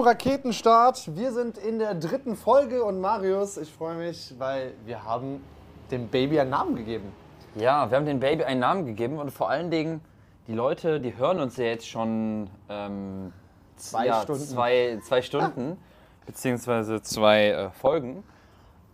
zum Raketenstart. Wir sind in der dritten Folge und Marius, ich freue mich, weil wir haben dem Baby einen Namen gegeben. Ja, wir haben dem Baby einen Namen gegeben und vor allen Dingen die Leute, die hören uns ja jetzt schon ähm, Zwei ja, Stunden. Zwei, zwei Stunden, beziehungsweise zwei äh, Folgen.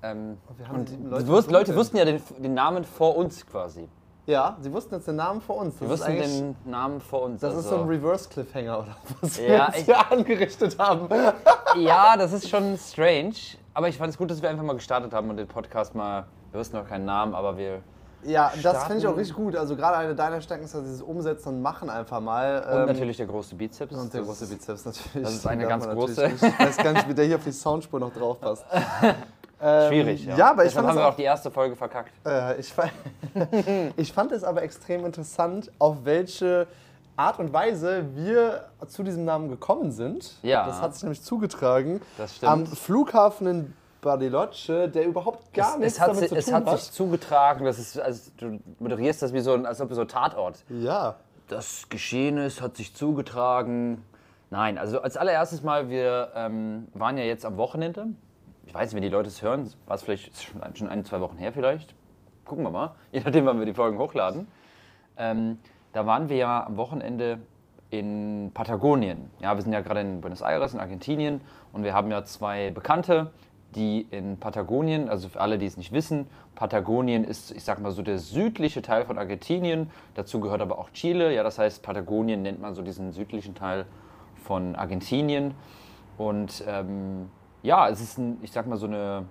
Ähm, und Leute Leute, wussten ja den, den Namen vor uns quasi. Ja, sie wussten jetzt den Namen vor uns. Das ist wussten den Namen vor uns. Das ist also- so ein Reverse-Cliffhanger oder was wir Ja, jetzt hier angerichtet haben. Ja, das ist schon strange. Aber ich fand es gut, dass wir einfach mal gestartet haben und den Podcast mal. Wir wussten noch keinen Namen, aber wir. Ja, das Starten. finde ich auch richtig gut. Also gerade eine deiner Stärken ist dieses Umsetzen und Machen einfach mal. Und Ähm, natürlich der große Bizeps. Und der Das große ist- Bizeps natürlich. das ist eine ganz große. Ich weiß gar nicht, wie der hier auf die Soundspur noch drauf passt. Schwierig, ja. ja, aber ich Deshalb fand haben es wir auch- die erste Folge verkackt. Äh, ich, fa- ich fand es aber extrem interessant, auf welche Art und Weise wir zu diesem Namen gekommen sind. Ja. Das hat sich nämlich zugetragen. Das stimmt. Am Flughafen in Bariloche, der überhaupt gar es, nichts es hat, damit zu es tun hat hat. sich zugetragen, das ist, also du moderierst das wie so ein, als ob so ein Tatort. ja. Das Geschehen ist, hat sich zugetragen. Nein, also als allererstes mal, wir ähm, waren ja jetzt am Wochenende. Ich weiß nicht, wenn die Leute es hören, war es vielleicht schon ein, zwei Wochen her vielleicht. Gucken wir mal, je nachdem, wann wir die Folgen hochladen. Ähm, da waren wir ja am Wochenende in Patagonien. Ja, wir sind ja gerade in Buenos Aires, in Argentinien. Und wir haben ja zwei Bekannte, die in Patagonien, also für alle, die es nicht wissen, Patagonien ist, ich sag mal so, der südliche Teil von Argentinien. Dazu gehört aber auch Chile. Ja, das heißt, Patagonien nennt man so diesen südlichen Teil von Argentinien. Und ähm, ja, es ist, ein, ich sag mal, so eine,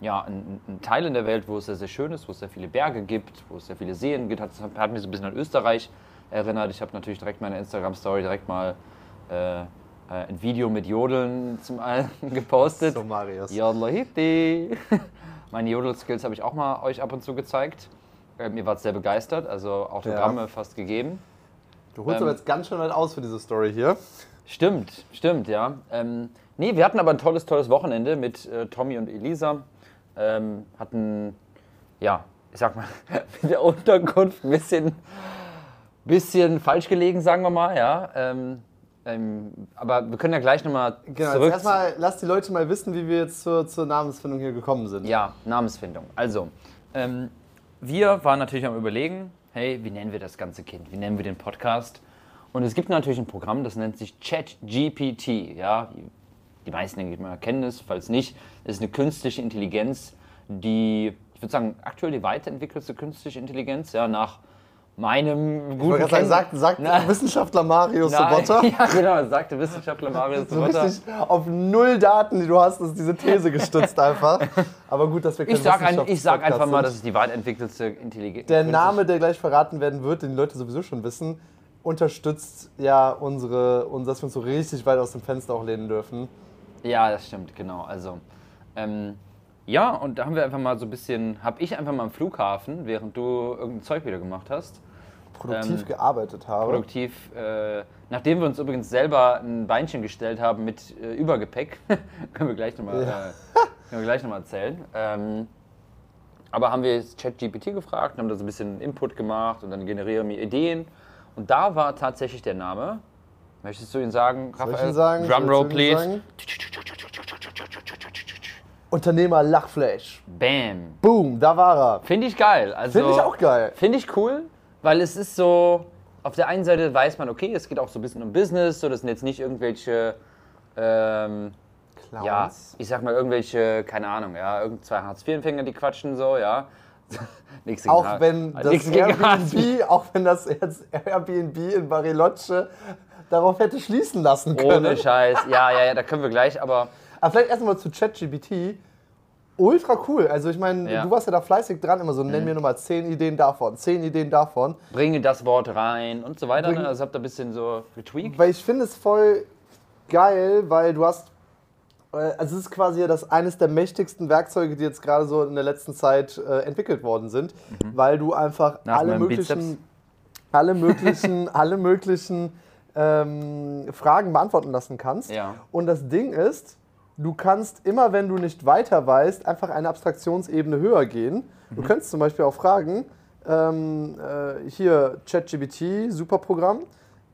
ja, ein, ein Teil in der Welt, wo es sehr, sehr schön ist, wo es sehr viele Berge gibt, wo es sehr viele Seen gibt. Hat, hat mich so ein bisschen an Österreich erinnert. Ich habe natürlich direkt meine Instagram-Story direkt mal äh, äh, ein Video mit Jodeln zum einen gepostet. So, Marius. Jodlahiti. Meine Jodel-Skills habe ich auch mal euch ab und zu gezeigt. Ähm, ihr wart sehr begeistert, also Autogramme fast gegeben. Du holst Ähm, aber jetzt ganz schön weit aus für diese Story hier. Stimmt, stimmt, ja. Ähm, nee, wir hatten aber ein tolles, tolles Wochenende mit äh, Tommy und Elisa. Ähm, hatten, ja, ich sag mal, mit der Unterkunft ein bisschen, bisschen falsch gelegen, sagen wir mal, ja. Ähm, ähm, aber wir können ja gleich nochmal Genau, zurück. erstmal lass die Leute mal wissen, wie wir jetzt zur, zur Namensfindung hier gekommen sind. Ja, Namensfindung. Also, ähm, wir waren natürlich am Überlegen, hey, wie nennen wir das ganze Kind? Wie nennen wir den Podcast? Und es gibt natürlich ein Programm, das nennt sich ChatGPT. Ja, die, meisten, denke ich mal, kennen es. Falls nicht, es ist eine künstliche Intelligenz, die, ich würde sagen, aktuell die weiterentwickelste künstliche Intelligenz, ja, nach meinem Ich guten gerade sagen, sagt, sagt Na- Wissenschaftler Marius Nein, Sobotta. Ja, genau, sagte Wissenschaftler Marius So Sobotta. richtig auf null Daten, die du hast, ist diese These gestützt einfach. Aber gut, dass wir kein Ich sag, ein, ich sag einfach mal, sind. das ist die weiterentwickelste Intelligenz. Der Name, der gleich verraten werden wird, den die Leute sowieso schon wissen, unterstützt ja unsere, uns, dass wir uns so richtig weit aus dem Fenster auch lehnen dürfen. Ja, das stimmt, genau. Also, ähm, ja, und da haben wir einfach mal so ein bisschen, hab ich einfach mal am Flughafen, während du irgendein Zeug wieder gemacht hast, Produktiv Ähm, gearbeitet habe. produktiv. produktiv, äh, nachdem wir uns übrigens selber ein Beinchen gestellt haben mit äh, Übergepäck, können wir gleich nochmal Ja. äh, können wir gleich noch mal erzählen. Ähm, aber haben wir jetzt ChatGPT gefragt, haben da so ein bisschen Input gemacht und dann generieren wir Ideen. Und da war tatsächlich der Name. Möchtest du ihn sagen, Soll ich Raphael? ihn sagen? Drumroll, please. sagen? Unternehmer Lachflash. Bam. Boom, da war er. Finde ich geil. Also, Finde ich auch geil. Finde ich cool, weil es ist so, auf der einen Seite weiß man, okay, es geht auch so ein bisschen um Business, so das sind jetzt nicht irgendwelche, ähm, Clowns. ja, ich sag mal irgendwelche, keine Ahnung, ja, irgend zwei Hartz-IV-Empfänger, die quatschen so, ja. Nichts gegen Auch wenn das. Airbnb, auch wenn das jetzt Airbnb in Bariloche darauf hätte schließen lassen können. Ohne Scheiß, ja, ja, ja, da können wir gleich, aber Aber vielleicht erstmal zu ChatGPT. Ultra cool. Also ich meine, Ja. Mhm. du warst ja da fleißig dran, immer so, nenn mir nochmal zehn Ideen davon, zehn Ideen davon. bringe das Wort rein und so weiter. Bring- Ne? Also habt ihr ein bisschen so retweakt. Weil ich finde es voll geil, weil du hast, äh, also es ist quasi ja das eines der mächtigsten Werkzeuge, die jetzt gerade so in der letzten Zeit äh, entwickelt worden sind, weil du einfach Mhm. Nach alle möglichen, alle möglichen, alle möglichen ähm, Fragen beantworten lassen kannst. Ja. Und das Ding ist, du kannst immer, wenn du nicht weiter weißt, einfach eine Abstraktionsebene höher gehen. Mhm. Du könntest zum Beispiel auch fragen, ähm, äh, hier ChatGPT, super Programm,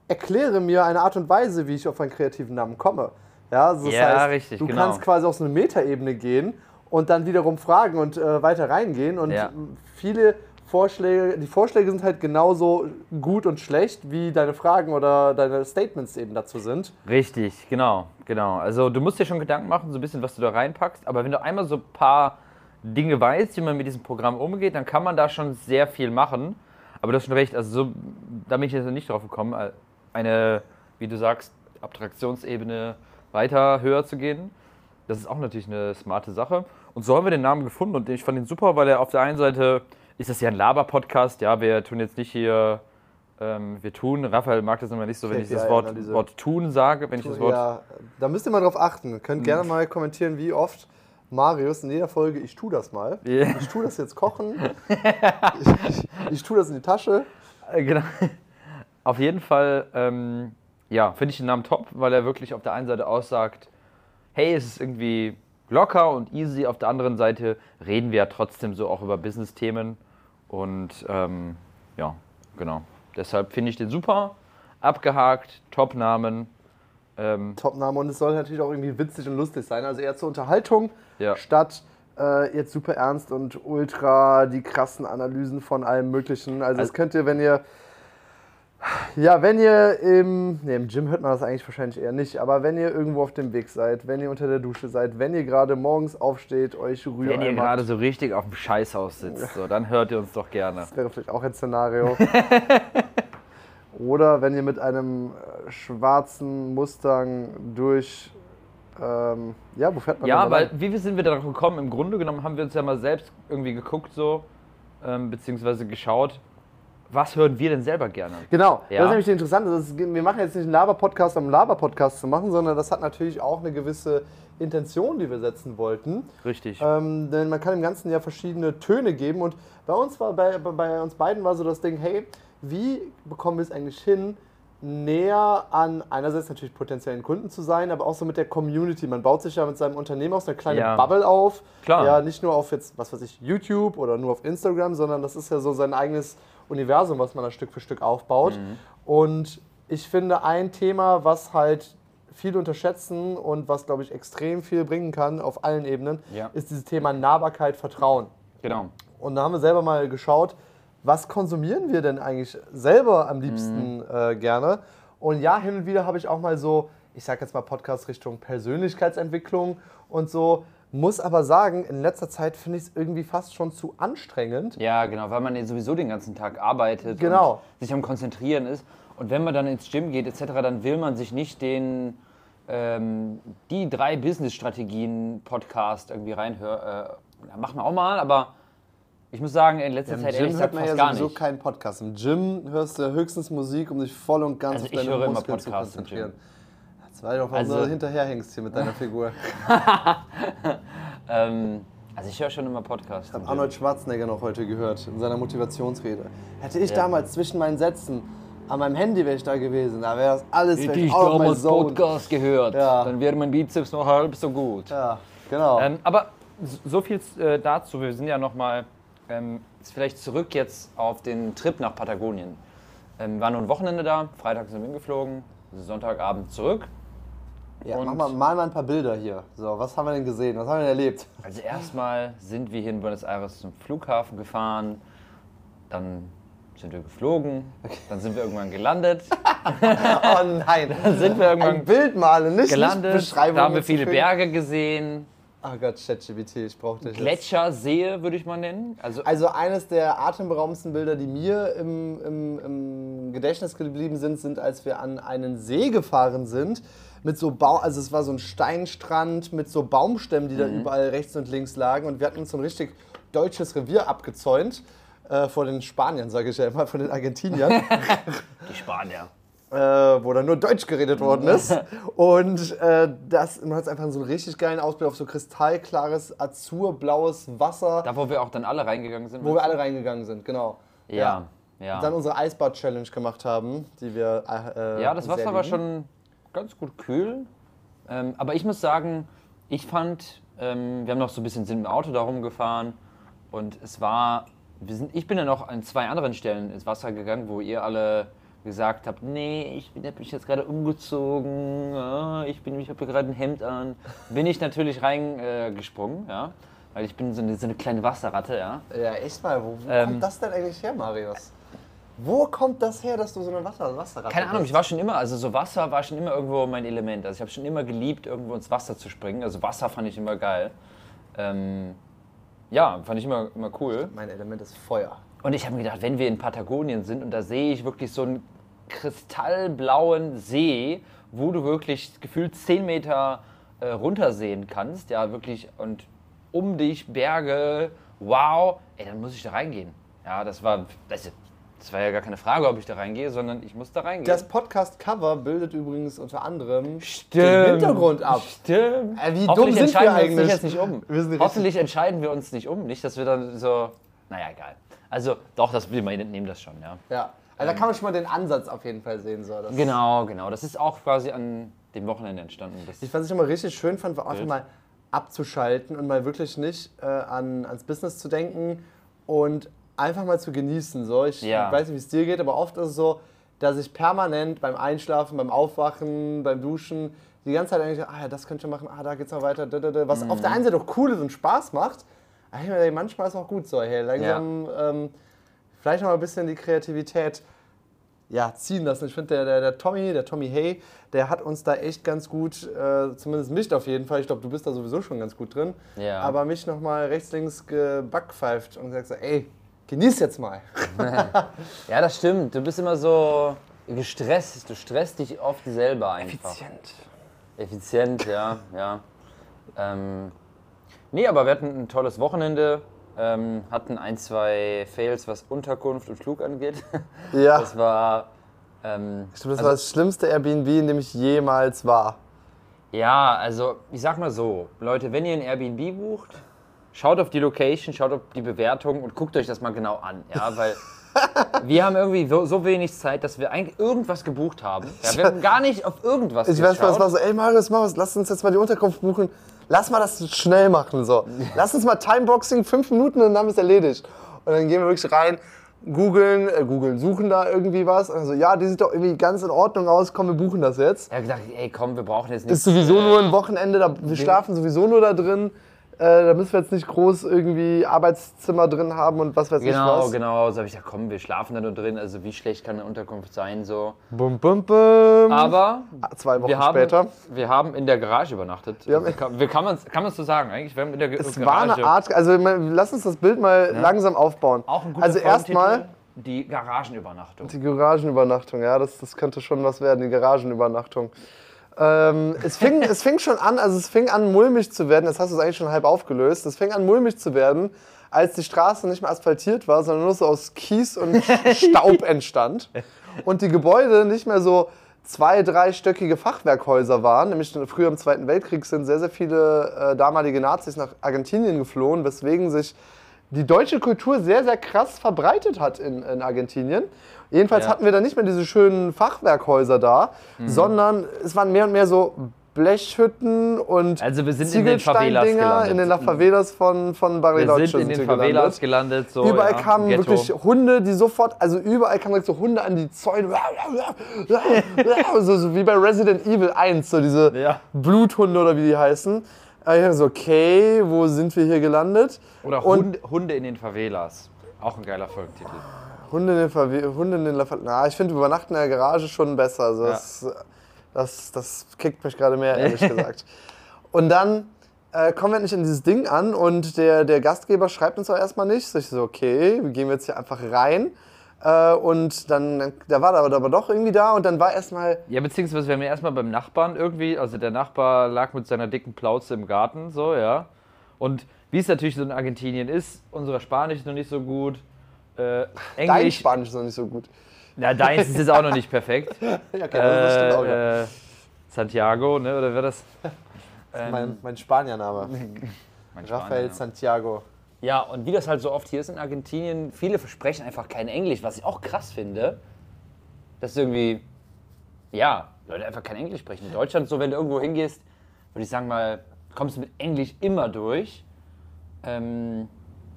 erkläre mir eine Art und Weise, wie ich auf einen kreativen Namen komme. Ja, also das Ja, heißt, richtig, du genau. kannst quasi auf so eine Metaebene gehen und dann wiederum fragen und äh, weiter reingehen. Und Ja. viele Vorschläge, die Vorschläge sind halt genauso gut und schlecht, wie deine Fragen oder deine Statements eben dazu sind. Richtig, genau, genau. Also du musst dir schon Gedanken machen, so ein bisschen, was du da reinpackst. Aber wenn du einmal so ein paar Dinge weißt, wie man mit diesem Programm umgeht, dann kann man da schon sehr viel machen. Aber du hast schon recht, also so, da bin ich jetzt nicht drauf gekommen, äh, eine, wie du sagst, Abstraktionsebene weiter höher zu gehen. Das ist auch natürlich eine smarte Sache. Und so haben wir den Namen gefunden und ich fand ihn super, weil er auf der einen Seite ist das ja ein Laber-Podcast. Ja, wir tun jetzt nicht hier, ähm, wir tun. Raphael mag das immer nicht so, wenn ich das Wort. Wort tun sage, wenn ich das Wort Ja, da müsst ihr mal drauf achten. Könnt gerne mal kommentieren, wie oft Marius in jeder Folge, ich tu das mal. Ja. Ich tu das jetzt kochen. ich, ich, ich tu das in die Tasche. Äh, Genau. Auf jeden Fall, ähm, ja, finde ich den Namen top, weil er wirklich auf der einen Seite aussagt, hey, es ist irgendwie locker und easy. Auf der anderen Seite reden wir ja trotzdem so auch über Business-Themen. Und ähm, ja, genau. Deshalb finde ich den super. Abgehakt, Top-Namen. Ähm, Top-Name und es soll natürlich auch irgendwie witzig und lustig sein. Also eher zur Unterhaltung Ja. statt äh, jetzt super ernst und ultra die krassen Analysen von allem Möglichen. Also, das Also- könnt ihr, wenn ihr. Ja, wenn ihr im, nee, im Gym hört man das eigentlich wahrscheinlich eher nicht, aber wenn ihr irgendwo auf dem Weg seid, wenn ihr unter der Dusche seid, wenn ihr gerade morgens aufsteht, euch Rührei wenn ihr gerade so richtig auf dem Scheißhaus sitzt, so, dann hört ihr uns doch gerne. Das wäre vielleicht auch ein Szenario. Oder wenn ihr mit einem äh, schwarzen Mustang durch. Ähm, ja, wo fährt man Ja, weil lang? wie sind wir darauf gekommen? Im Grunde genommen haben wir uns ja mal selbst irgendwie geguckt so, ähm, beziehungsweise geschaut, was hören wir denn selber gerne? Genau, Ja. das ist nämlich interessant. Das ist, wir machen jetzt nicht einen Laber-Podcast, um einen Laber-Podcast zu machen, sondern das hat natürlich auch eine gewisse Intention, die wir setzen wollten. Richtig. Ähm, denn man kann dem Ganzen ja verschiedene Töne geben. Und bei uns war, bei- bei uns beiden war so das Ding, hey, wie bekommen wir es eigentlich hin, näher an einerseits natürlich potenziellen Kunden zu sein, aber auch so mit der Community. Man baut sich ja mit seinem Unternehmen auch so eine kleine Ja. Bubble auf. Klar. Ja, nicht nur auf jetzt, was weiß ich, YouTube oder nur auf Instagram, sondern das ist ja so sein eigenes Universum, was man da Stück für Stück aufbaut. Mhm. Und ich finde ein Thema, was halt viele unterschätzen und was, glaube ich, extrem viel bringen kann auf allen Ebenen, Ja. ist dieses Thema Nahbarkeit, Vertrauen. genau. Und da haben wir selber mal geschaut, was konsumieren wir denn eigentlich selber am liebsten äh, gerne? Und ja, hin und wieder habe ich auch mal so, ich sage jetzt mal Podcast Richtung Persönlichkeitsentwicklung und so. Muss aber sagen, in letzter Zeit finde ich es irgendwie fast schon zu anstrengend. Ja, genau, weil man ja sowieso den ganzen Tag arbeitet Genau. und sich am Konzentrieren ist. Und wenn man dann ins Gym geht etc., dann will man sich nicht den ähm, die drei Business-Strategien-Podcast irgendwie reinhören. Äh, machen wir auch mal, aber ich muss sagen, in letzter Im Zeit Gym ehrlich gesagt fast ja gar sowieso nicht. keinen Podcast. Im Gym hörst du höchstens Musik, um dich voll und ganz Also auf deine Muskeln zu Podcasts konzentrieren. Jetzt ich doch, Also- du hinterherhängst hier mit deiner Figur. Ähm, also ich höre schon immer Podcasts. Ich habe Arnold Schwarzenegger noch heute gehört in seiner Motivationsrede. Hätte ich Ja. damals zwischen meinen Sätzen an meinem Handy wäre ich da gewesen, da wäre das alles Hätte ich auch noch damals. Podcast gehört, Ja. dann wäre mein Bizeps noch halb so gut. Ja, genau. Ähm, aber so viel äh, dazu. Wir sind ja nochmal ähm, vielleicht zurück jetzt auf den Trip nach Patagonien. Ähm, wir waren nur ein Wochenende da, Freitag sind wir hingeflogen, Sonntagabend zurück. ja, mach mal, mal mal ein paar Bilder hier. So, was haben wir denn gesehen? Was haben wir denn erlebt? Also erstmal sind wir hier in Buenos Aires zum Flughafen gefahren, dann sind wir geflogen, dann sind wir irgendwann gelandet, Oh nein. dann sind wir Ein irgendwann Bild malen, nicht, nicht gelandet, Beschreibung. da haben wir viele. Berge gesehen, Ach Gott, ChatGPT, ich brauch dich. Gletschersee würde ich mal nennen. Also Also eines der atemberaubendsten Bilder, die mir im, im, im Gedächtnis geblieben sind, sind, als wir an einen See gefahren sind. Mit so Bau also es war so ein Steinstrand mit so Baumstämmen, die da überall rechts und links lagen. Und wir hatten uns so ein richtig deutsches Revier abgezäunt. Äh, vor den Spaniern, sage ich ja immer, vor den Argentiniern. die Spanier. Äh, wo dann nur Deutsch geredet worden ist. Und äh, das, man hat einfach so einen richtig geilen Ausblick auf so kristallklares, azurblaues Wasser, Da, wo wir auch dann alle reingegangen sind. wo wir alle reingegangen sind, genau. Ja, ja. Und dann unsere Eisbad-Challenge gemacht haben, die wir. Äh, ja, das Wasser war schon ganz gut kühl. Ähm, aber ich muss sagen, ich fand, ähm, wir haben noch so ein bisschen sind im Auto da rumgefahren und es war, wir sind, ich bin ja noch an zwei anderen Stellen ins Wasser gegangen, wo ihr alle gesagt habe, nee, ich bin mich jetzt gerade umgezogen, ja, ich bin, ich habe hier gerade ein Hemd an, bin ich natürlich reingesprungen, äh, ja, weil ich bin so eine, so eine kleine Wasserratte, ja. Ja, echt mal, wo, wo Ähm. kommt das denn eigentlich her, Marius? Wo kommt das her, dass du so eine Wasser Wasserratte Keine Ahnung, bist? ich war schon immer, also so Wasser war schon immer irgendwo mein Element. Also ich habe schon immer geliebt, irgendwo ins Wasser zu springen. Also Wasser fand ich immer geil. Ähm, ja, fand ich immer, immer cool. Mein Element ist Feuer. Und ich habe mir gedacht, wenn wir in Patagonien sind und da sehe ich wirklich so einen kristallblauen See, wo du wirklich gefühlt 10 Meter äh, runtersehen kannst, ja, wirklich, und um dich Berge, wow, ey, dann muss ich da reingehen. Ja, das war, das, das war ja gar keine Frage, ob ich da reingehe, sondern ich muss da reingehen. Das Podcast-Cover bildet übrigens unter anderem den Hintergrund ab. Stimmt. Äh, wie Hoffentlich dumm sind wir entscheiden wir uns eigentlich? jetzt nicht um. Wir sind richtig- Hoffentlich entscheiden wir uns nicht um. Nicht, dass wir dann so. Naja, egal. Also, doch, das, wir nehmen das schon, ja. Ja. Also da kann man schon mal den Ansatz auf jeden Fall sehen. So. Genau, genau. Das ist auch quasi an dem Wochenende entstanden. Das, Ich, was ich immer richtig schön fand, war einfach Bild. mal abzuschalten und mal wirklich nicht äh, an, ans Business zu denken und einfach mal zu genießen. So. Ich Ja. weiß nicht, wie es dir geht, aber oft ist es so, dass ich permanent beim Einschlafen, beim Aufwachen, beim Duschen die ganze Zeit eigentlich, ah ja, das könnte ich machen, ah, da geht's noch weiter, da, da, da. was auf der einen Seite auch cool ist und Spaß macht, aber manchmal ist es auch gut so, hey, langsam ähm, vielleicht noch mal ein bisschen die Kreativität ja, ziehen lassen. Ich finde, der, der, der Tommy, der Tommy Hay, der hat uns da echt ganz gut, äh, zumindest mich auf jeden Fall, ich glaube, du bist da sowieso schon ganz gut drin, Ja. aber mich nochmal rechts, links gebackpfeift und gesagt so, ey, genieß jetzt mal. ja, das stimmt. Du bist immer so gestresst. Du stresst dich oft selber einfach. Effizient, ja, ja. Ähm, nee, aber wir hatten ein tolles Wochenende. Ähm, hatten ein, zwei Fails, was Unterkunft und Flug angeht. Ja, Das war. Ähm, ich glaube, das war das schlimmste Airbnb, in dem ich jemals war. Ja, also ich sag mal so, Leute, wenn ihr ein Airbnb bucht, schaut auf die Location, schaut auf die Bewertung und guckt euch das mal genau an, ja, weil wir haben irgendwie so, wenig Zeit, dass wir eigentlich irgendwas gebucht haben. Ja, wir haben gar nicht auf irgendwas Ich weiß, geschaut. was war so, ey Marius, Marius, lass uns jetzt mal die Unterkunft buchen. Lass mal das schnell machen. So. Lass uns mal Timeboxing, fünf Minuten und dann ist erledigt. Und dann gehen wir wirklich rein, googeln, äh, googeln, suchen da irgendwie was. Also ja, die sieht doch irgendwie ganz in Ordnung aus, komm, wir buchen das jetzt. Er hat gesagt, ey komm, wir brauchen jetzt nicht. Ist sowieso nur ein Wochenende, da, wir schlafen sowieso nur da drin. Äh, da müssen wir jetzt nicht groß irgendwie Arbeitszimmer drin haben und was weiß ich Genau, was. genau. So habe ich gesagt, komm, wir schlafen da nur drin. Also wie schlecht kann eine Unterkunft sein so. Bum, bum, bum. Aber Zwei Wochen wir haben, später. wir haben in der Garage übernachtet. Wir haben- Also, kann, wir kann man kann man's so sagen eigentlich? Wir haben in der Es Garage. war eine Art, also lass uns das Bild mal langsam aufbauen. Auch ein guter also erstmal die Garagenübernachtung. die Garagenübernachtung, ja, das, das könnte schon was werden, die Garagenübernachtung. Ähm, es, fing, es fing schon an, also es fing an mulmig zu werden, das hast du eigentlich schon halb aufgelöst, es fing an mulmig zu werden, als die Straße nicht mehr asphaltiert war, sondern nur so aus Kies und Staub entstand. Und die Gebäude nicht mehr so zwei, dreistöckige Fachwerkhäuser waren, nämlich früher im Zweiten Weltkrieg sind sehr, sehr viele äh, damalige Nazis nach Argentinien geflohen, weswegen sich die deutsche Kultur sehr, sehr krass verbreitet hat in, in Argentinien. Jedenfalls Ja. hatten wir da nicht mehr diese schönen Fachwerkhäuser da, Mhm. sondern es waren mehr und mehr so Blechhütten und Also wir sind in den Favelas gelandet. in den La Favelas von, von Wir Bariloche sind in den wir Favelas gelandet. so, Überall ja, kamen Ghetto. wirklich Hunde, die sofort, also überall kamen so Hunde an die Zäune. So, so wie bei Resident Evil 1, so diese Ja. Bluthunde oder wie die heißen. Äh, Ich dachte so, okay, wo sind wir hier gelandet? Oder Und- Hunde, Hunde in den Favelas. Auch ein geiler Folgentitel. Hunde in den, Verwe Hunde in den La Na, ich finde Übernachten in der Garage schon besser. Also das, das, das kickt mich gerade mehr, ehrlich gesagt. Und dann äh, kommen wir nicht in dieses Ding an und der, der Gastgeber schreibt uns auch erstmal nichts. Ich so, okay, wir gehen jetzt hier einfach rein. Äh, und dann, der war da aber doch irgendwie da und dann war erstmal Ja, beziehungsweise wir haben ja erstmal beim Nachbarn irgendwie, also der Nachbar lag mit seiner dicken Plauze im Garten, so, ja. Und wie es natürlich so in Argentinien ist, unsere Spanisch ist noch nicht so gut. Äh, dein Englisch, Spanisch ist noch nicht so gut. na, deins ist jetzt auch noch nicht perfekt. Ja, okay, das stimmt auch. ja. Äh, äh, Santiago, ne, oder wer das? Ähm, mein, mein Spaniername. mein Rafael Santiago. Ja, und wie das halt so oft hier ist in Argentinien, viele versprechen einfach kein Englisch, was ich auch krass finde. Dass irgendwie, ja, Leute einfach kein Englisch sprechen. In Deutschland, so wenn du irgendwo hingehst, würde ich sagen mal, kommst du mit Englisch immer durch. Ähm,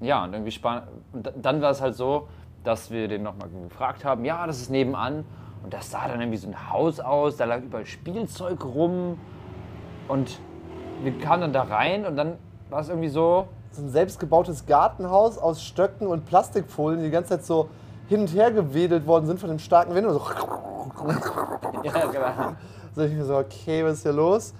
ja, und irgendwie Span und da- dann war es halt so, dass wir den nochmal gefragt haben, ja, das ist nebenan. Und das sah dann irgendwie so ein Haus aus, da lag überall Spielzeug rum. Und wir kamen dann da rein und dann war es irgendwie so, So ein selbstgebautes Gartenhaus aus Stöcken und Plastikfolien, die die ganze Zeit so hin und her gewedelt worden sind von dem starken Wind. Und so, ja, genau. so ich mir so, okay, was ist hier los?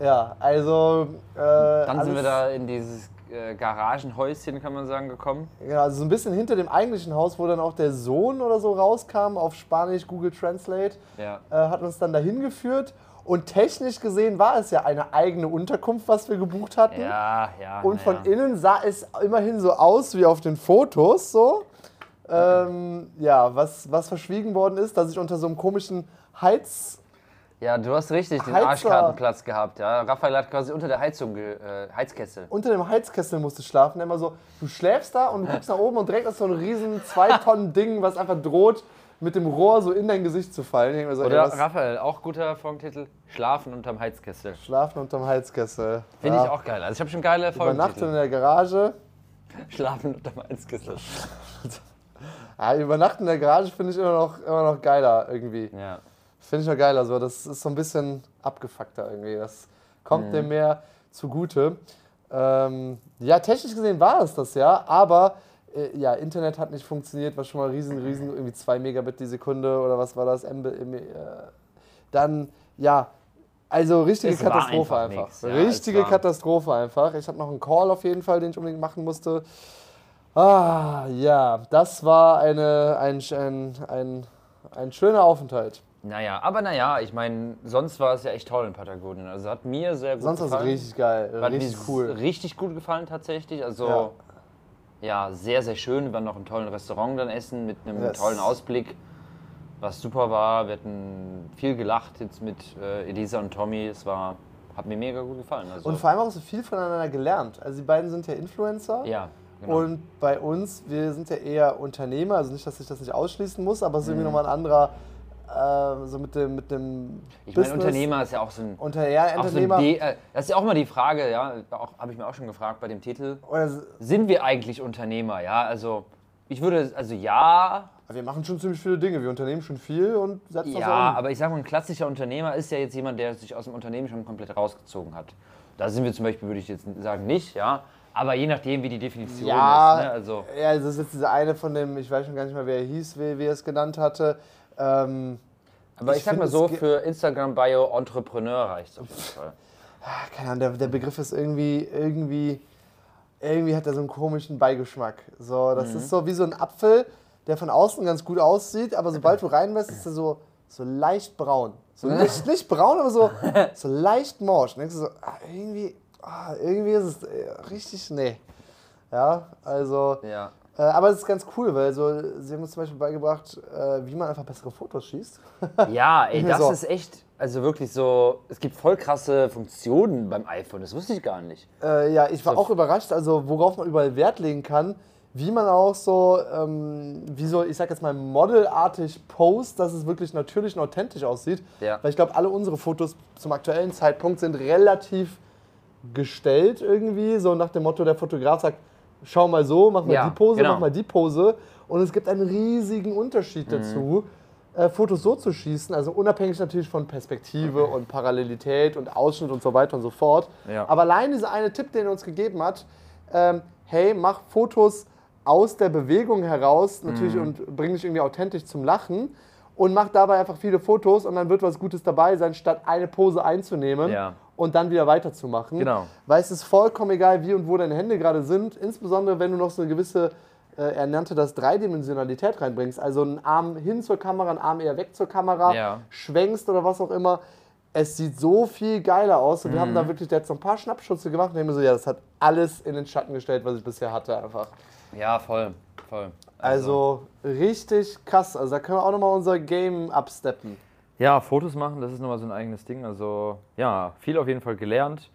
Ja, also. Äh, Dann sind wir da in dieses äh, Garagenhäuschen, kann man sagen, gekommen. Ja, also so ein bisschen hinter dem eigentlichen Haus, wo dann auch der Sohn oder so rauskam, auf Spanisch Google Translate, Ja. äh, hat uns dann dahin geführt. Und technisch gesehen war es ja eine eigene Unterkunft, was wir gebucht hatten. Ja, ja. Und von ja. innen sah es immerhin so aus wie auf den Fotos so. Ähm, ja, was, was verschwiegen worden ist, dass ich unter so einem komischen Heiz... Ja, du hast richtig den Heizer. Arschkartenplatz gehabt. Ja. Raphael hat quasi unter der Heizung, äh, Heizkessel. Unter dem Heizkessel musste ich schlafen. Immer so, du schläfst da und du guckst nach oben und direkt ist so ein riesen zwei Tonnen Ding, was einfach droht, mit dem Rohr so in dein Gesicht zu fallen. So, ey, Oder was- Raphael, auch guter Folgentitel, Schlafen unterm Heizkessel. Schlafen unterm Heizkessel. Finde Ja. ich auch geil. Also ich habe schon geile Übernachten in Folgentitel. der Garage. Schlafen unterm Heizkessel. Ja, übernachten in der Garage finde ich immer noch, immer noch geiler irgendwie. Ja. Finde ich noch geiler so. Das ist so ein bisschen abgefuckter irgendwie. Das kommt dem mehr zugute. Ähm, ja, technisch gesehen war es das ja, aber äh, ja, Internet hat nicht funktioniert, war schon mal riesen, riesen, irgendwie 2 Megabit die Sekunde oder was war das? MB, äh, dann, ja, also richtige Es Katastrophe einfach einfach. nix, ja, richtige Katastrophe einfach. Ich habe noch einen Call auf jeden Fall, den ich unbedingt machen musste. Ah, ja, das war eine, ein, ein, ein, ein schöner Aufenthalt. Naja, aber naja, ich meine, sonst war es ja echt toll in Patagonien. Also hat mir sehr gut Sonst war es gefallen. richtig geil, Hat richtig mir cool. Richtig gut gefallen tatsächlich. Also ja. sehr, sehr schön. Wir waren noch im tollen Restaurant dann essen mit einem Yes. tollen Ausblick, was super war. Wir hatten viel gelacht jetzt mit äh, Elisa und Tommy. Es war, hat mir mega gut gefallen. Also, Und vor allem auch so viel voneinander gelernt. Also die beiden sind ja Influencer. ja, genau. Und bei uns, wir sind ja eher Unternehmer, also nicht, dass ich das nicht ausschließen muss, aber es ist Mhm. irgendwie nochmal ein anderer, äh, so mit dem, mit dem ich meine, Unternehmer ist ja auch so ein Unter, ja, Auch so ein Unternehmer. D, äh, das ist ja auch mal die Frage, ja, habe ich mir auch schon gefragt bei dem Titel. oder, Sind wir eigentlich Unternehmer? Ja, also ich würde, also ja, wir machen schon ziemlich viele Dinge. Wir unternehmen schon viel und setzen das ja, um. aber ich sage mal, ein klassischer Unternehmer ist ja jetzt jemand, der sich aus dem Unternehmen schon komplett rausgezogen hat. Da sind wir zum Beispiel, würde ich jetzt sagen, nicht, ja. Aber je nachdem, wie die Definition Ja, ist. Ne? Also, ja, das ist jetzt dieser eine von dem, ich weiß schon gar nicht mehr, wer er hieß, wie, wie er es genannt hatte. Ähm, aber ich, ich sag mal so, für Instagram-Bio Entrepreneur reicht es auf jeden Fall. keine Ahnung, der, der Begriff ist irgendwie, irgendwie, irgendwie hat er so einen komischen Beigeschmack. So, das Mhm. ist so wie so ein Apfel, der von außen ganz gut aussieht, aber sobald du reinwässt, ist er so, so leicht braun. So nicht, nicht braun, aber so, so leicht morsch. Und denkst du so, ah, irgendwie, ah, irgendwie ist es äh, richtig, nee. Ja, also, Ja. Äh, aber es ist ganz cool, weil so, sie haben uns zum Beispiel beigebracht, äh, wie man einfach bessere Fotos schießt. Ja, ey, das So. ist echt, also wirklich so, es gibt voll krasse Funktionen beim iPhone, das wusste ich gar nicht. Äh, ja, ich war So. auch überrascht, also worauf man überall Wert legen kann, wie man auch so, ähm, wie so, ich sag jetzt mal, modelartig post, dass es wirklich natürlich und authentisch aussieht. Ja. Weil ich glaube, alle unsere Fotos zum aktuellen Zeitpunkt sind relativ gestellt irgendwie, so nach dem Motto, der Fotograf sagt, schau mal so, mach mal Ja, die Pose, genau. mach mal die Pose. Und es gibt einen riesigen Unterschied Mhm. dazu, äh, Fotos so zu schießen, also unabhängig natürlich von Perspektive und Parallelität und Ausschnitt und so weiter und so fort. Ja. Aber allein dieser eine Tipp, den er uns gegeben hat, ähm, hey, mach Fotos aus der Bewegung heraus, Mhm. natürlich und bring dich irgendwie authentisch zum Lachen und mach dabei einfach viele Fotos und dann wird was Gutes dabei sein, statt eine Pose einzunehmen Ja. Und dann wieder weiterzumachen. Genau. Weil es ist vollkommen egal, wie und wo deine Hände gerade sind, insbesondere wenn du noch so eine gewisse, äh, er nannte das Dreidimensionalität reinbringst, also einen Arm hin zur Kamera, einen Arm eher weg zur Kamera, Ja. schwenkst oder was auch immer. Es sieht so viel geiler aus und wir haben Mhm. da wirklich jetzt so ein paar Schnappschütze gemacht und ich mir so, ja, das hat alles in den Schatten gestellt, was ich bisher hatte einfach. Ja, voll, voll. Also richtig krass. Also da können wir auch nochmal unser Game absteppen. Ja, Fotos machen, das ist nochmal so ein eigenes Ding. Also ja, viel auf jeden Fall gelernt.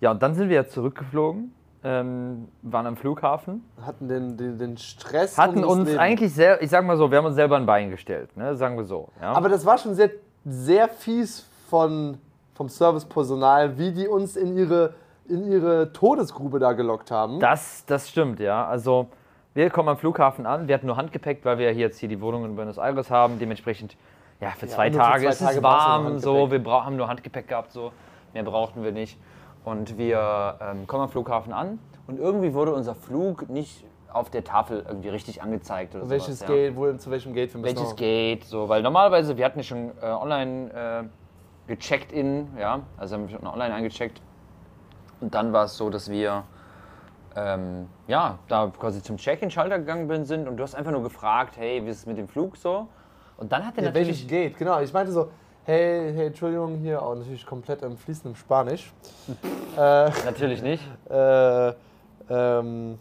Ja, und dann sind wir ja zurückgeflogen, ähm, waren am Flughafen, Hatten den, den, den Stress. hatten uns Lebens. eigentlich sehr, ich sag mal so, wir haben uns selber ein Bein gestellt, ne? sagen wir so. Ja? Aber das war schon sehr, sehr fies von, vom Servicepersonal, wie die uns in ihre, in ihre Todesgrube da gelockt haben. das, das stimmt, ja. Also wir kommen am Flughafen an, wir hatten nur Handgepäck, weil wir hier jetzt hier die Wohnung in Buenos Aires haben. Dementsprechend Ja, für zwei und nur für Tage zwei ist Tage es warm, so, wir haben nur Handgepäck gehabt, so, mehr brauchten wir nicht. Und wir ähm, kommen am Flughafen an und irgendwie wurde unser Flug nicht auf der Tafel irgendwie richtig angezeigt oder Welches sowas, ja. Gate, wo, zu welchem Gate wir Welches noch- Gate, so, weil normalerweise, wir hatten ja schon äh, online äh, gecheckt in, ja, also haben wir schon online eingecheckt. Und dann war es so, dass wir ähm, ja, da quasi zum Check-in-Schalter gegangen bin, sind und du hast einfach nur gefragt, hey, wie ist es mit dem Flug so? Und dann hat er Ja, natürlich. Gate, genau. Ich meinte so, hey, hey, Entschuldigung, hier auch natürlich komplett im fließenden Spanisch. äh, Natürlich nicht. äh, ähm,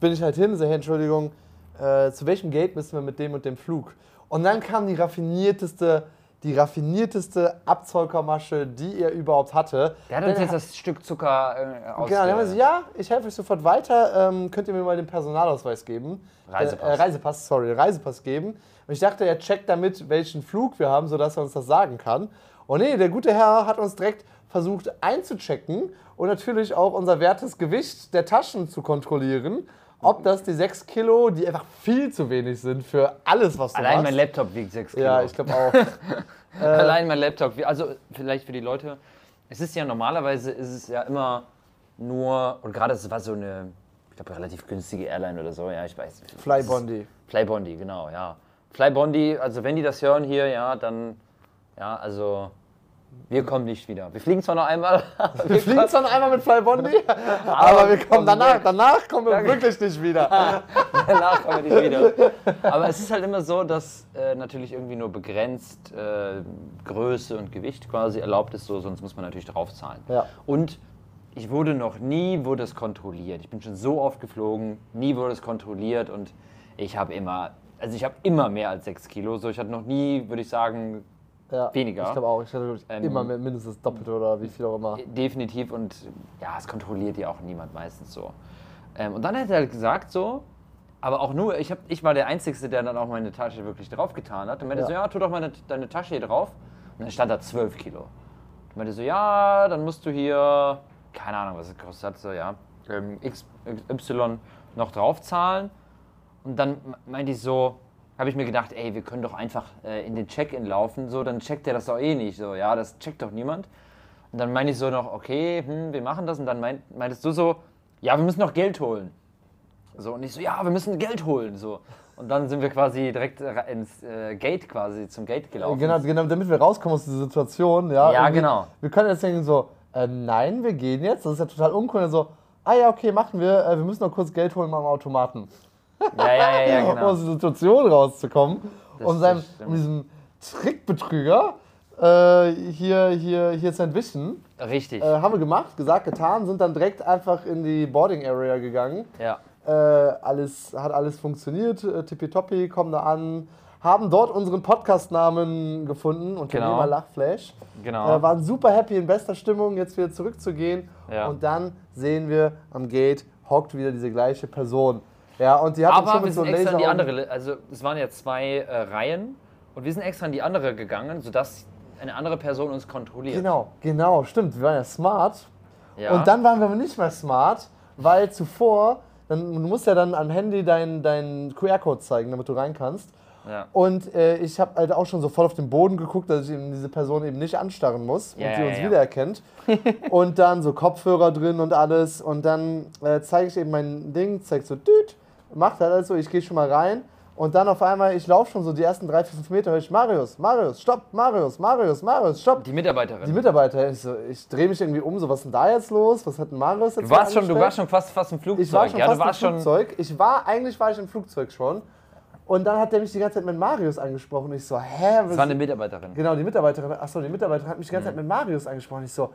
bin ich halt hin, so, hey, Entschuldigung, äh, zu welchem Gate müssen wir mit dem und dem Flug? Und dann kam die raffinierteste, die raffinierteste Abzockermasche, die er überhaupt hatte. Der hat uns jetzt das Stück Zucker äh, aus. Genau, dann haben wir so, ja, ich helfe euch sofort weiter. Ähm, könnt ihr mir mal den Personalausweis geben? Reisepass. Äh, äh, Reisepass, sorry, Reisepass geben. Und ich dachte, er checkt damit, welchen Flug wir haben, sodass er uns das sagen kann. Und nee, der gute Herr hat uns direkt versucht einzuchecken und natürlich auch unser wertes Gewicht der Taschen zu kontrollieren. Ob das die 6 Kilo, die einfach viel zu wenig sind für alles, was du Allein machst. mein Laptop wiegt 6 Kilo. ja, ich glaube auch. Allein mein Laptop. Also vielleicht für die Leute. Es ist ja normalerweise ist es ja immer nur und gerade es war so eine, ich glaube relativ günstige Airline oder so. Ja, ich weiß. Flybondi. Flybondi, genau, ja. Flybondi. Also wenn die das hören hier, ja, dann ja, also wir kommen nicht wieder. Wir fliegen zwar noch einmal. Wir fliegen zwar noch einmal mit Flybondi, aber wir kommen danach, danach kommen wir wirklich nicht wieder. Danach kommen wir nicht wieder. Aber es ist halt immer so, dass äh, natürlich irgendwie nur begrenzt äh, Größe und Gewicht quasi erlaubt ist, so, sonst muss man natürlich draufzahlen. Ja. Und ich wurde noch nie, wurde es kontrolliert. Ich bin schon so oft geflogen, nie wurde es kontrolliert und ich habe immer, also ich habe immer mehr als 6 Kilo. So, ich hatte noch nie, würde ich sagen, Ja, Weniger. Ich glaube auch. Ich hatte Ähm, immer mit mindestens das Doppelte oder wie viel auch immer. Definitiv und ja, es kontrolliert ja auch niemand meistens so. Ähm, und dann hat er halt gesagt so, aber auch nur, ich, hab, ich war der Einzige, der dann auch meine Tasche wirklich draufgetan hat. Und meinte Ja. so, ja, tu doch mal deine, Tasche hier drauf. Und dann stand da 12 Kilo. Und meinte so, ja, dann musst du hier, keine Ahnung, was es gekostet hat, so, ja, ähm, X, Y noch draufzahlen. Und dann meinte ich so, habe ich mir gedacht, ey, wir können doch einfach äh, in den Check-in laufen, so, dann checkt der das doch eh nicht. So, ja, das checkt doch niemand. Und dann meinte ich so noch, okay, hm, wir machen das. Und dann meint, meintest du so, ja, wir müssen noch Geld holen. So, und ich so, ja, wir müssen Geld holen. So. Und dann sind wir quasi direkt re- ins äh, Gate quasi, zum Gate gelaufen. Genau, genau, damit wir rauskommen aus dieser Situation. Ja, Ja, genau. Wir können jetzt denken so, äh, nein, wir gehen jetzt. Das ist ja total uncool. Und so, ah ja, okay, machen wir. Äh, wir müssen noch kurz Geld holen am Automaten. Ja, ja, ja, ja, Um genau. aus der Situation rauszukommen. Das- um, seinem, um diesem Trickbetrüger äh, hier, hier, hier zu entwischen. Richtig. Äh, haben wir gemacht, gesagt, getan, sind dann direkt einfach in die Boarding Area gegangen. ja. Äh, alles, hat alles funktioniert, äh, tippitoppi, kommen da an, haben dort unseren Podcast-Namen gefunden, Unternehmer Genau. Lachflash. Genau. Äh, waren super happy, in bester Stimmung, jetzt wieder zurückzugehen. Ja. Und dann sehen wir am Gate, hockt wieder diese gleiche Person. Ja, und die hat uns schon Aber wir mit so sind extra in die andere, also es waren ja zwei äh, Reihen und wir sind extra in die andere gegangen, sodass eine andere Person uns kontrolliert. Genau, genau, stimmt. Wir waren ja smart. Ja. Und dann waren wir aber nicht mehr smart, weil zuvor, dann, du musst ja dann am Handy deinen dein QR-Code zeigen, damit du rein kannst. ja. Und äh, ich habe halt auch schon so voll auf den Boden geguckt, dass ich eben diese Person eben nicht anstarren muss Ja, und sie uns wiedererkennt. und dann so Kopfhörer drin und alles. Und dann äh, zeige ich eben mein Ding, zeig so, düt, macht halt alles so, ich gehe schon mal rein. Und dann auf einmal, ich laufe schon so die ersten drei, vier, fünf Meter, höre ich, Marius, Marius, stopp, Marius, Marius, Marius, stopp. Die Mitarbeiterin. Die Mitarbeiter, ich, so, ich drehe mich irgendwie um, so was ist denn da jetzt los? Was hat denn Marius jetzt du, warst schon, du warst schon fast, fast im Flugzeug. Ich war schon ja, fast du warst im schon. Flugzeug. Ich war, eigentlich war ich im Flugzeug schon. Und dann hat der mich die ganze Zeit mit Marius angesprochen. Ich so, hä? Das war eine Mitarbeiterin. genau, die Mitarbeiterin, achso, die Mitarbeiterin hat mich die ganze. Zeit mit Marius angesprochen. Ich so,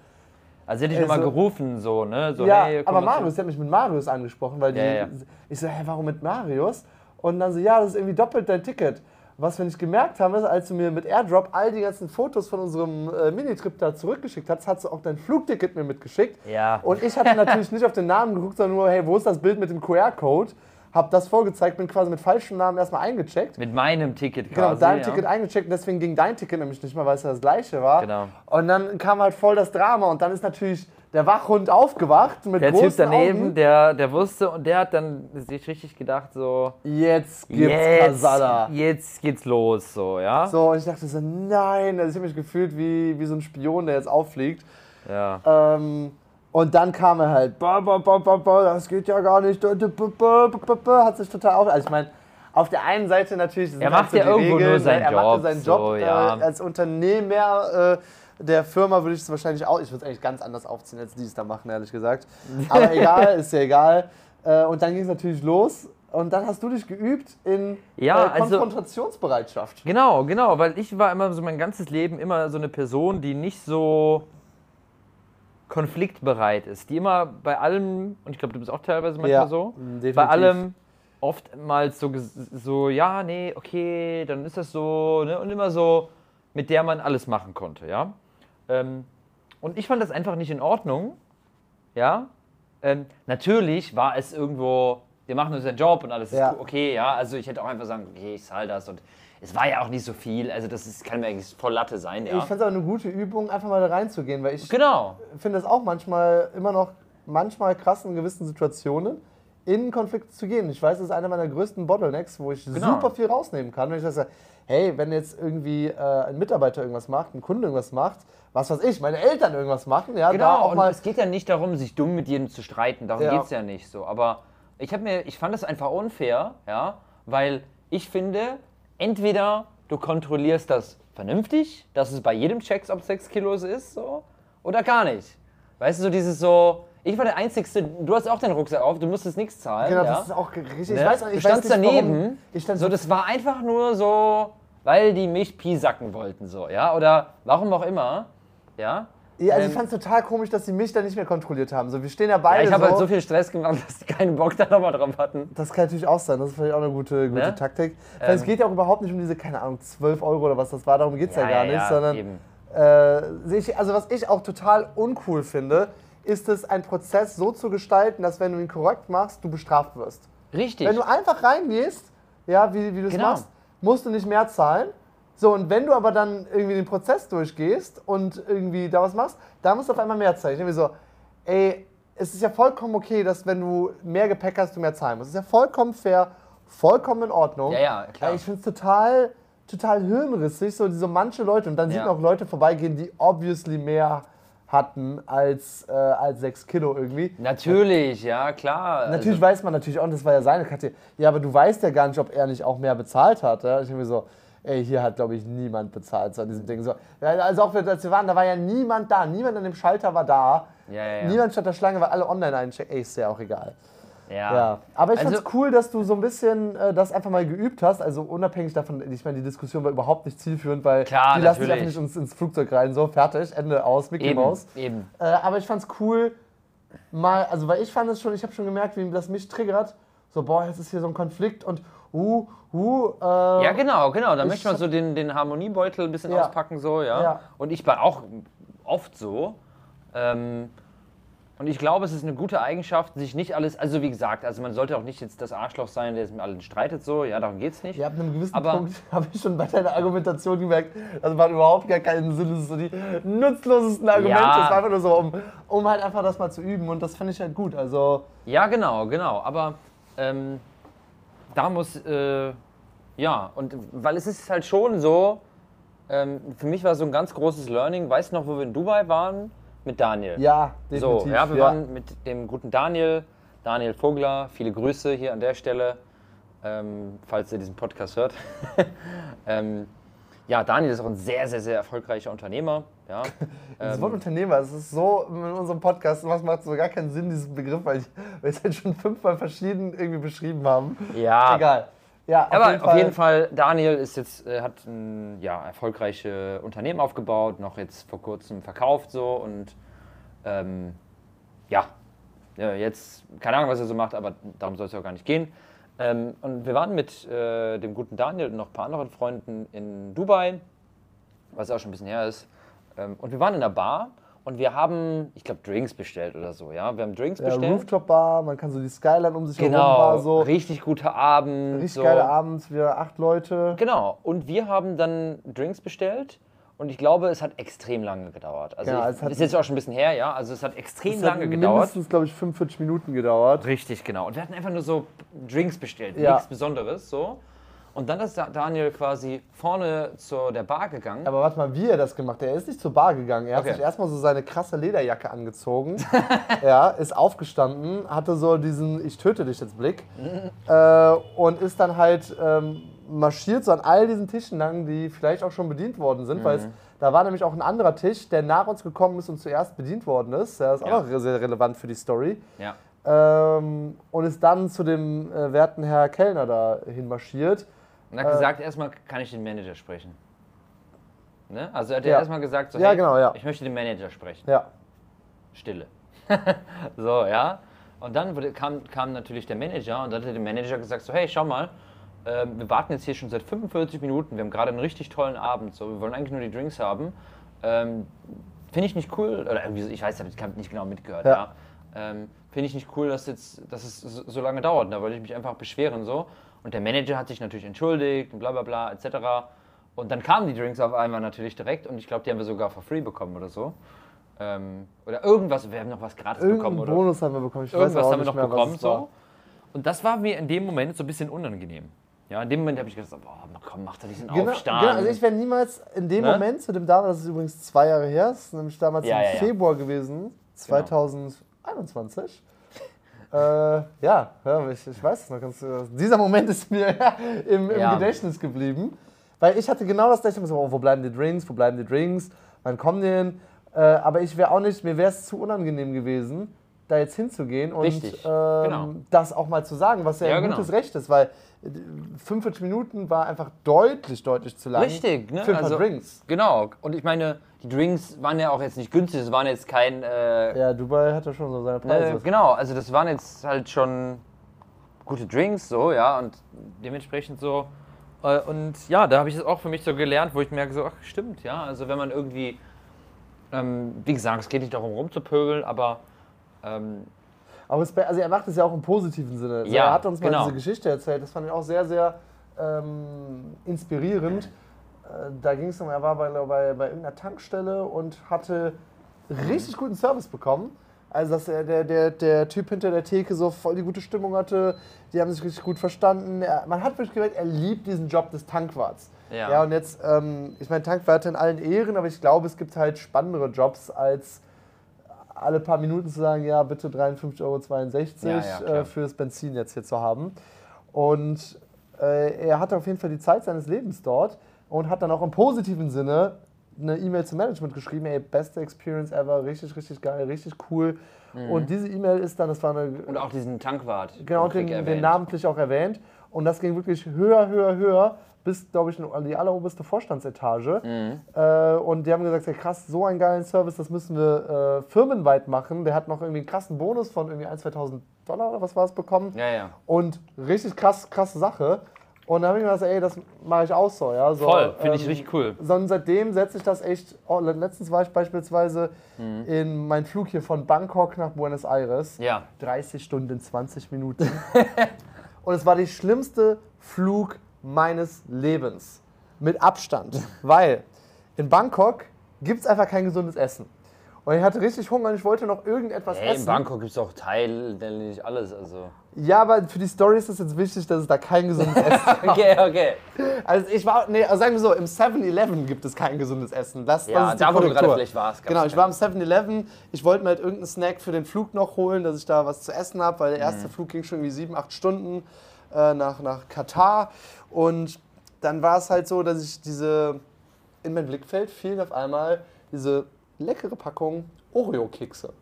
Also sie hat dich Also- nochmal gerufen, so, ne? So, ja, hey, aber Marius, der hat mich mit Marius angesprochen, weil die, Ja, ja. ich so, hä, warum mit Marius? Und dann so, ja, das ist irgendwie doppelt dein Ticket. Was wir nicht gemerkt haben, ist, als du mir mit Airdrop all die ganzen Fotos von unserem äh, Minitrip da zurückgeschickt hast, hast du auch dein Flugticket mir mitgeschickt. Ja. Und ich hatte natürlich nicht auf den Namen geguckt, sondern nur, hey, wo ist das Bild mit dem QR-Code? Habe das vorgezeigt, bin quasi mit falschem Namen erstmal eingecheckt. Mit meinem Ticket quasi. Genau, mit deinem ja. Ticket eingecheckt deswegen ging dein Ticket nämlich nicht mehr, weil es ja das gleiche war. Genau. Und dann kam halt voll das Drama und dann ist natürlich der Wachhund aufgewacht mit Der Typ daneben, Augen. der, der wusste und der hat dann sich richtig gedacht, so, Jetzt gibt's jetzt, Kasala. jetzt geht's los, so, ja? So, und ich dachte so, nein, also ich habe mich gefühlt wie, wie so ein Spion, der jetzt auffliegt. Ja. Ähm, und dann kam er halt, ba, ba, ba, ba, ba, das geht ja gar nicht, ba, ba, ba, ba, ba, hat sich total auf. Also ich meine, auf der einen Seite natürlich, das Er sind halt macht ja irgendwo nur Regeln, seinen ne? er macht ja Job, seinen Job so, äh, ja. als Unternehmer äh, der Firma würde ich es wahrscheinlich auch, ich würde es eigentlich ganz anders aufziehen, als die es da machen, ehrlich gesagt. Aber egal, ist ja egal. Äh, und dann ging es natürlich los. Und dann hast du dich geübt in Ja, äh, also- Konfrontationsbereitschaft. Genau, genau, weil ich war immer so mein ganzes Leben immer so eine Person, die nicht so konfliktbereit ist, die immer bei allem, und ich glaube, du bist auch teilweise manchmal Ja, so, definitiv. bei allem oftmals so, so, ja, nee, okay, dann ist das so, ne, und immer so, mit der man alles machen konnte, ja. Ähm, und ich fand das einfach nicht in Ordnung, ja. Ähm, natürlich war es irgendwo, wir machen unseren Job und alles Ja. ist okay, ja. Also ich hätte auch einfach sagen, okay, ich zahle das und es war ja auch nicht so viel, also das ist, kann mir eigentlich voll Latte sein, ja. Ich fand es aber eine gute Übung, einfach mal da reinzugehen, weil ich genau. finde es auch manchmal immer noch manchmal krass in gewissen Situationen in Konflikte zu gehen. Ich weiß, das ist einer meiner größten Bottlenecks, wo ich Genau. super viel rausnehmen kann. Wenn ich sage, hey, wenn jetzt irgendwie äh, ein Mitarbeiter irgendwas macht, ein Kunde irgendwas macht, was weiß ich, meine Eltern irgendwas machen, ja, da Genau, auch und mal es geht ja nicht darum, sich dumm mit jedem zu streiten. Darum Ja. geht es ja nicht so. Aber ich habe mir, ich fand das einfach unfair, ja, weil ich finde, entweder du kontrollierst das vernünftig, dass es bei jedem checks, ob 6 Kilos ist, so, oder gar nicht. Weißt du, so dieses so, ich war der Einzige, du hast auch den Rucksack auf, du musstest nichts zahlen. Genau, ja? das ist auch richtig. Ne? Ich weiß, du ich weiß standst nicht, warum- daneben. Ich stand so, das war einfach nur so, weil die mich piesacken wollten, so, ja, oder warum auch immer, ja. Ja, also ähm, ich fand es total komisch, dass sie mich da nicht mehr kontrolliert haben. So, wir stehen ja beide Ja, ich habe so. halt so viel Stress gemacht, dass die keinen Bock da nochmal drauf hatten. Das kann natürlich auch sein, das ist vielleicht auch eine gute, gute Ne? Taktik. Weil es Ähm. geht ja auch überhaupt nicht um diese, keine Ahnung, 12 Euro oder was das war, darum geht es ja, gar nicht, sondern eben. äh, ich, also was ich auch total uncool finde, ist es, einen Prozess so zu gestalten, dass wenn du ihn korrekt machst, du bestraft wirst. Richtig. Wenn du einfach reingehst, ja, wie, wie du es Genau. machst, musst du nicht mehr zahlen. So, und wenn du aber dann irgendwie den Prozess durchgehst und irgendwie da was machst, da musst du auf einmal mehr zahlen. Ich denke mir so, ey, es ist ja vollkommen okay, dass wenn du mehr Gepäck hast, du mehr zahlen musst. Es ist ja vollkommen fair, vollkommen in Ordnung. Ja, ja, klar. Ich finde es total, total hirnrissig, so diese manche Leute. Und dann sieht Ja. man auch Leute vorbeigehen, die obviously mehr hatten als, äh, als 6 Kilo irgendwie. Natürlich, ja, klar. Natürlich also, weiß man natürlich auch, und das war ja seine Karte. Ja, aber du weißt ja gar nicht, ob er nicht auch mehr bezahlt hat. Ja? Ich denke mir so, ey, hier hat, glaube ich, niemand bezahlt so an diesem Ding. So, ja, also auch als wir waren, da war ja niemand da. Niemand an dem Schalter war da. Ja, ja. Niemand stand der Schlange, weil alle online einchecken. Ey, ist ja auch egal. ja. Ja. Aber ich Also- fand's cool, dass du so ein bisschen äh, das einfach mal geübt hast. Also unabhängig davon, ich meine, die Diskussion war überhaupt nicht zielführend, weil Klar, die lassen sich einfach nicht ins, ins Flugzeug rein. So, fertig, Ende aus, Mickey Eben, Mouse. eben. Äh, aber ich fand's cool, mal, also weil ich fand es schon, ich habe schon gemerkt, wie das mich triggert. So, boah, jetzt ist hier so ein Konflikt und uh, uh, äh, Ja, genau, genau. Da möchte man so den, den Harmoniebeutel ein bisschen Ja. auspacken, so, ja. Ja. Und ich war auch oft so. Ähm, und ich glaube, es ist eine gute Eigenschaft, sich nicht alles, also wie gesagt, also man sollte auch nicht jetzt das Arschloch sein, der es mit allen streitet, so, ja, darum geht's nicht. Ja, ab einem gewissen Aber- Punkt habe ich schon bei deiner Argumentation gemerkt, das macht überhaupt gar keinen Sinn. Das ist so die nutzlosesten Argumente. Ja. Das war einfach nur so, um, um halt einfach das mal zu üben und das finde ich halt gut. Also, Ja, genau, genau. Aber ähm, da muss, äh, ja, und weil es ist halt schon so, ähm, für mich war so ein ganz großes Learning, weißt du noch, wo wir in Dubai waren? Mit Daniel. ja, So, definitiv. ja, wir waren mit dem guten Daniel, Daniel Vogler, viele Grüße hier an der Stelle, ähm, falls ihr diesen Podcast hört. ähm, ja, Daniel ist auch ein sehr, sehr, sehr erfolgreicher Unternehmer. Ja. Das Ähm, Wort Unternehmer, es ist so in unserem Podcast, was macht so gar keinen Sinn, diesen Begriff, weil, ich, weil es halt schon fünfmal verschieden irgendwie beschrieben haben. ja, Egal. Ja, auf Aber jeden auf jeden Fall, Daniel ist jetzt, äh, hat ein ja, erfolgreiche Unternehmen aufgebaut, noch jetzt vor kurzem verkauft so und ähm, ja, ja, jetzt, keine Ahnung, was er so macht, aber darum soll es ja auch gar nicht gehen. Ähm, und wir waren mit äh, dem guten Daniel und noch ein paar anderen Freunden in Dubai, was auch schon ein bisschen her ist. Ähm, und wir waren in der Bar und wir haben, ich glaube, Drinks bestellt oder so, ja. Wir haben Drinks Ja, bestellt. Rooftop-Bar, man kann so die Skyline um sich herum Genau, war so. richtig guter Abend. Richtig so. geiler Abend, wir acht Leute. Genau, und wir haben dann Drinks bestellt und ich glaube, es hat extrem lange gedauert. Also Ja, ich, es hat- ist jetzt auch schon ein bisschen her, ja. Also es hat extrem Es hat lange gedauert. mindestens, glaube ich, 45 Minuten gedauert. Richtig, genau. Und wir hatten einfach nur so Drinks bestellt, Ja. nichts Besonderes, so. Und dann ist da- Daniel quasi vorne zu der Bar gegangen. Aber warte mal, wie er das gemacht hat. Er ist nicht zur Bar gegangen. Er Okay. hat sich erstmal so seine krasse Lederjacke angezogen. ja, ist aufgestanden, hatte so diesen Ich töte dich jetzt Blick. äh, und ist dann halt ähm, marschiert so an all diesen Tischen lang, die vielleicht auch schon bedient worden sind. Weil es, da war nämlich auch ein anderer Tisch, der nach uns gekommen ist und zuerst bedient worden ist. Der ist Ja. auch noch sehr relevant für die Story. ja. Ähm, und ist dann zu dem äh, werten Herr Kellner da hinmarschiert. Und hat gesagt, erstmal kann ich den Manager sprechen. Ne? Also er hat Ja. ja erstmal gesagt, so, Ja, hey, genau, ja. ich möchte den Manager sprechen. Ja. Stille. so, ja. Und dann wurde, kam, kam natürlich der Manager und dann hat der Manager gesagt, so, hey, schau mal, äh, wir warten jetzt hier schon seit 45 Minuten, wir haben gerade einen richtig tollen Abend, so, wir wollen eigentlich nur die Drinks haben. Ähm, Finde ich nicht cool, oder irgendwie, ich weiß, ich habe nicht genau mitgehört, Ja. ja. Ähm, Finde ich nicht cool, dass, jetzt, dass es so, lange dauert, da wollte ich mich einfach beschweren, so. Und der Manager hat sich natürlich entschuldigt und bla bla bla, etc. Und dann kamen die Drinks auf einmal natürlich direkt und ich glaube, die haben wir sogar for free bekommen oder so. Ähm, oder irgendwas, wir haben noch was gratis bekommen Irgendeinen oder Bonus haben wir bekommen. Ich weiß irgendwas auch haben wir noch mehr, bekommen. So. Und das war mir in dem Moment so ein bisschen unangenehm. Ja, in dem Moment habe ich gedacht, boah, komm, mach doch diesen Genau, Aufstand. genau, also ich wäre niemals in dem Ne? Moment zu dem damals, das ist übrigens zwei Jahre her, ist nämlich damals Ja, im ja, ja. Februar gewesen, 2021. Äh, ja, ja ich, ich weiß es noch ganz. äh, Dieser Moment ist mir im, im Ja. Gedächtnis geblieben. Weil ich hatte genau das gleiche, oh, wo bleiben die Drinks, wo bleiben die Drinks, wann kommen die hin? Äh, aber ich wäre auch nicht, mir wäre es zu unangenehm gewesen, da jetzt hinzugehen und ähm, genau. das auch mal zu sagen, was ja, Ja, ein genau. gutes Recht ist, weil äh, 45 Minuten war einfach deutlich, deutlich zu lang. Richtig, ne? Für ein paar Also- Drinks. Genau. Und ich meine, die Drinks waren ja auch jetzt nicht günstig, es waren jetzt kein. Äh, Ja, Dubai hat ja schon so seine Preise. äh, genau, also das waren jetzt halt schon gute Drinks, so, ja, und dementsprechend so. Äh, und ja, da habe ich es auch für mich so gelernt, wo ich merke, so, ach, stimmt, ja, also wenn man irgendwie. Ähm, wie gesagt, es geht nicht darum rumzupöbeln, aber. Ähm, Aber also er macht es ja auch im positiven Sinne. Also Ja, er hat uns mal genau. diese Geschichte erzählt, das fand ich auch sehr, sehr ähm, inspirierend. Äh, Da ging es um, er war bei, bei, bei irgendeiner Tankstelle und hatte richtig guten Service bekommen. Also dass er, der, der, der Typ hinter der Theke so voll die gute Stimmung hatte, die haben sich richtig gut verstanden. Er, man hat wirklich gemerkt, er liebt diesen Job des Tankwarts. Ja. ja und jetzt, ähm, ich meine, Tankwärter in allen Ehren, aber ich glaube, es gibt halt spannendere Jobs als alle paar Minuten zu sagen, ja, bitte 53,62 Euro Ja, ja, äh, für das Benzin jetzt hier zu haben. Und äh, er hatte auf jeden Fall die Zeit seines Lebens dort und hat dann auch im positiven Sinne eine E-Mail zum Management geschrieben, ey, beste Experience ever, richtig, richtig geil, richtig cool. Und diese E-Mail ist dann, das war eine, Mhm. und auch diesen Tankwart. genau, den, den namentlich auch erwähnt. Und das ging wirklich höher, höher, höher, bis, glaube ich, an die alleroberste Vorstandsetage. Mhm. Äh, und die haben gesagt, ja, krass, so einen geilen Service, das müssen wir äh, firmenweit machen. Der hat noch irgendwie einen krassen Bonus von irgendwie 1.000, 2.000 Dollar oder was war es bekommen. Ja, ja. Und richtig krass, krasse Sache. Und dann habe ich mir gesagt, ey, das mache ich auch so. Ja? so Voll, finde ich ähm, richtig cool. sondern seitdem setze ich das echt. Oh, letztens war ich beispielsweise Mhm. in meinen Flug hier von Bangkok nach Buenos Aires. Ja. 30 Stunden, 20 Minuten. Und es war der schlimmste Flug meines Lebens. Mit Abstand. Weil in Bangkok gibt es einfach kein gesundes Essen. Und ich hatte richtig Hunger und ich wollte noch irgendetwas Hey, in essen. Bangkok gibt es auch Teil, nicht alles, also. Ja, aber für die Story ist es jetzt wichtig, dass es da kein gesundes Essen gibt. Okay, okay. Also ich war, nee, also sagen wir so, im 7-Eleven gibt es kein gesundes Essen. Das, Ja, das ist die da, wo du gerade vielleicht warst, Genau, ich war im 7-Eleven. Ich wollte mir halt irgendeinen Snack für den Flug noch holen, dass ich da was zu essen habe, weil der Mhm. erste Flug ging schon irgendwie sieben, acht Stunden äh, nach, nach Katar. Und dann war es halt so, dass ich diese, in mein Blickfeld fielen auf einmal diese leckere Packung Oreo-Kekse.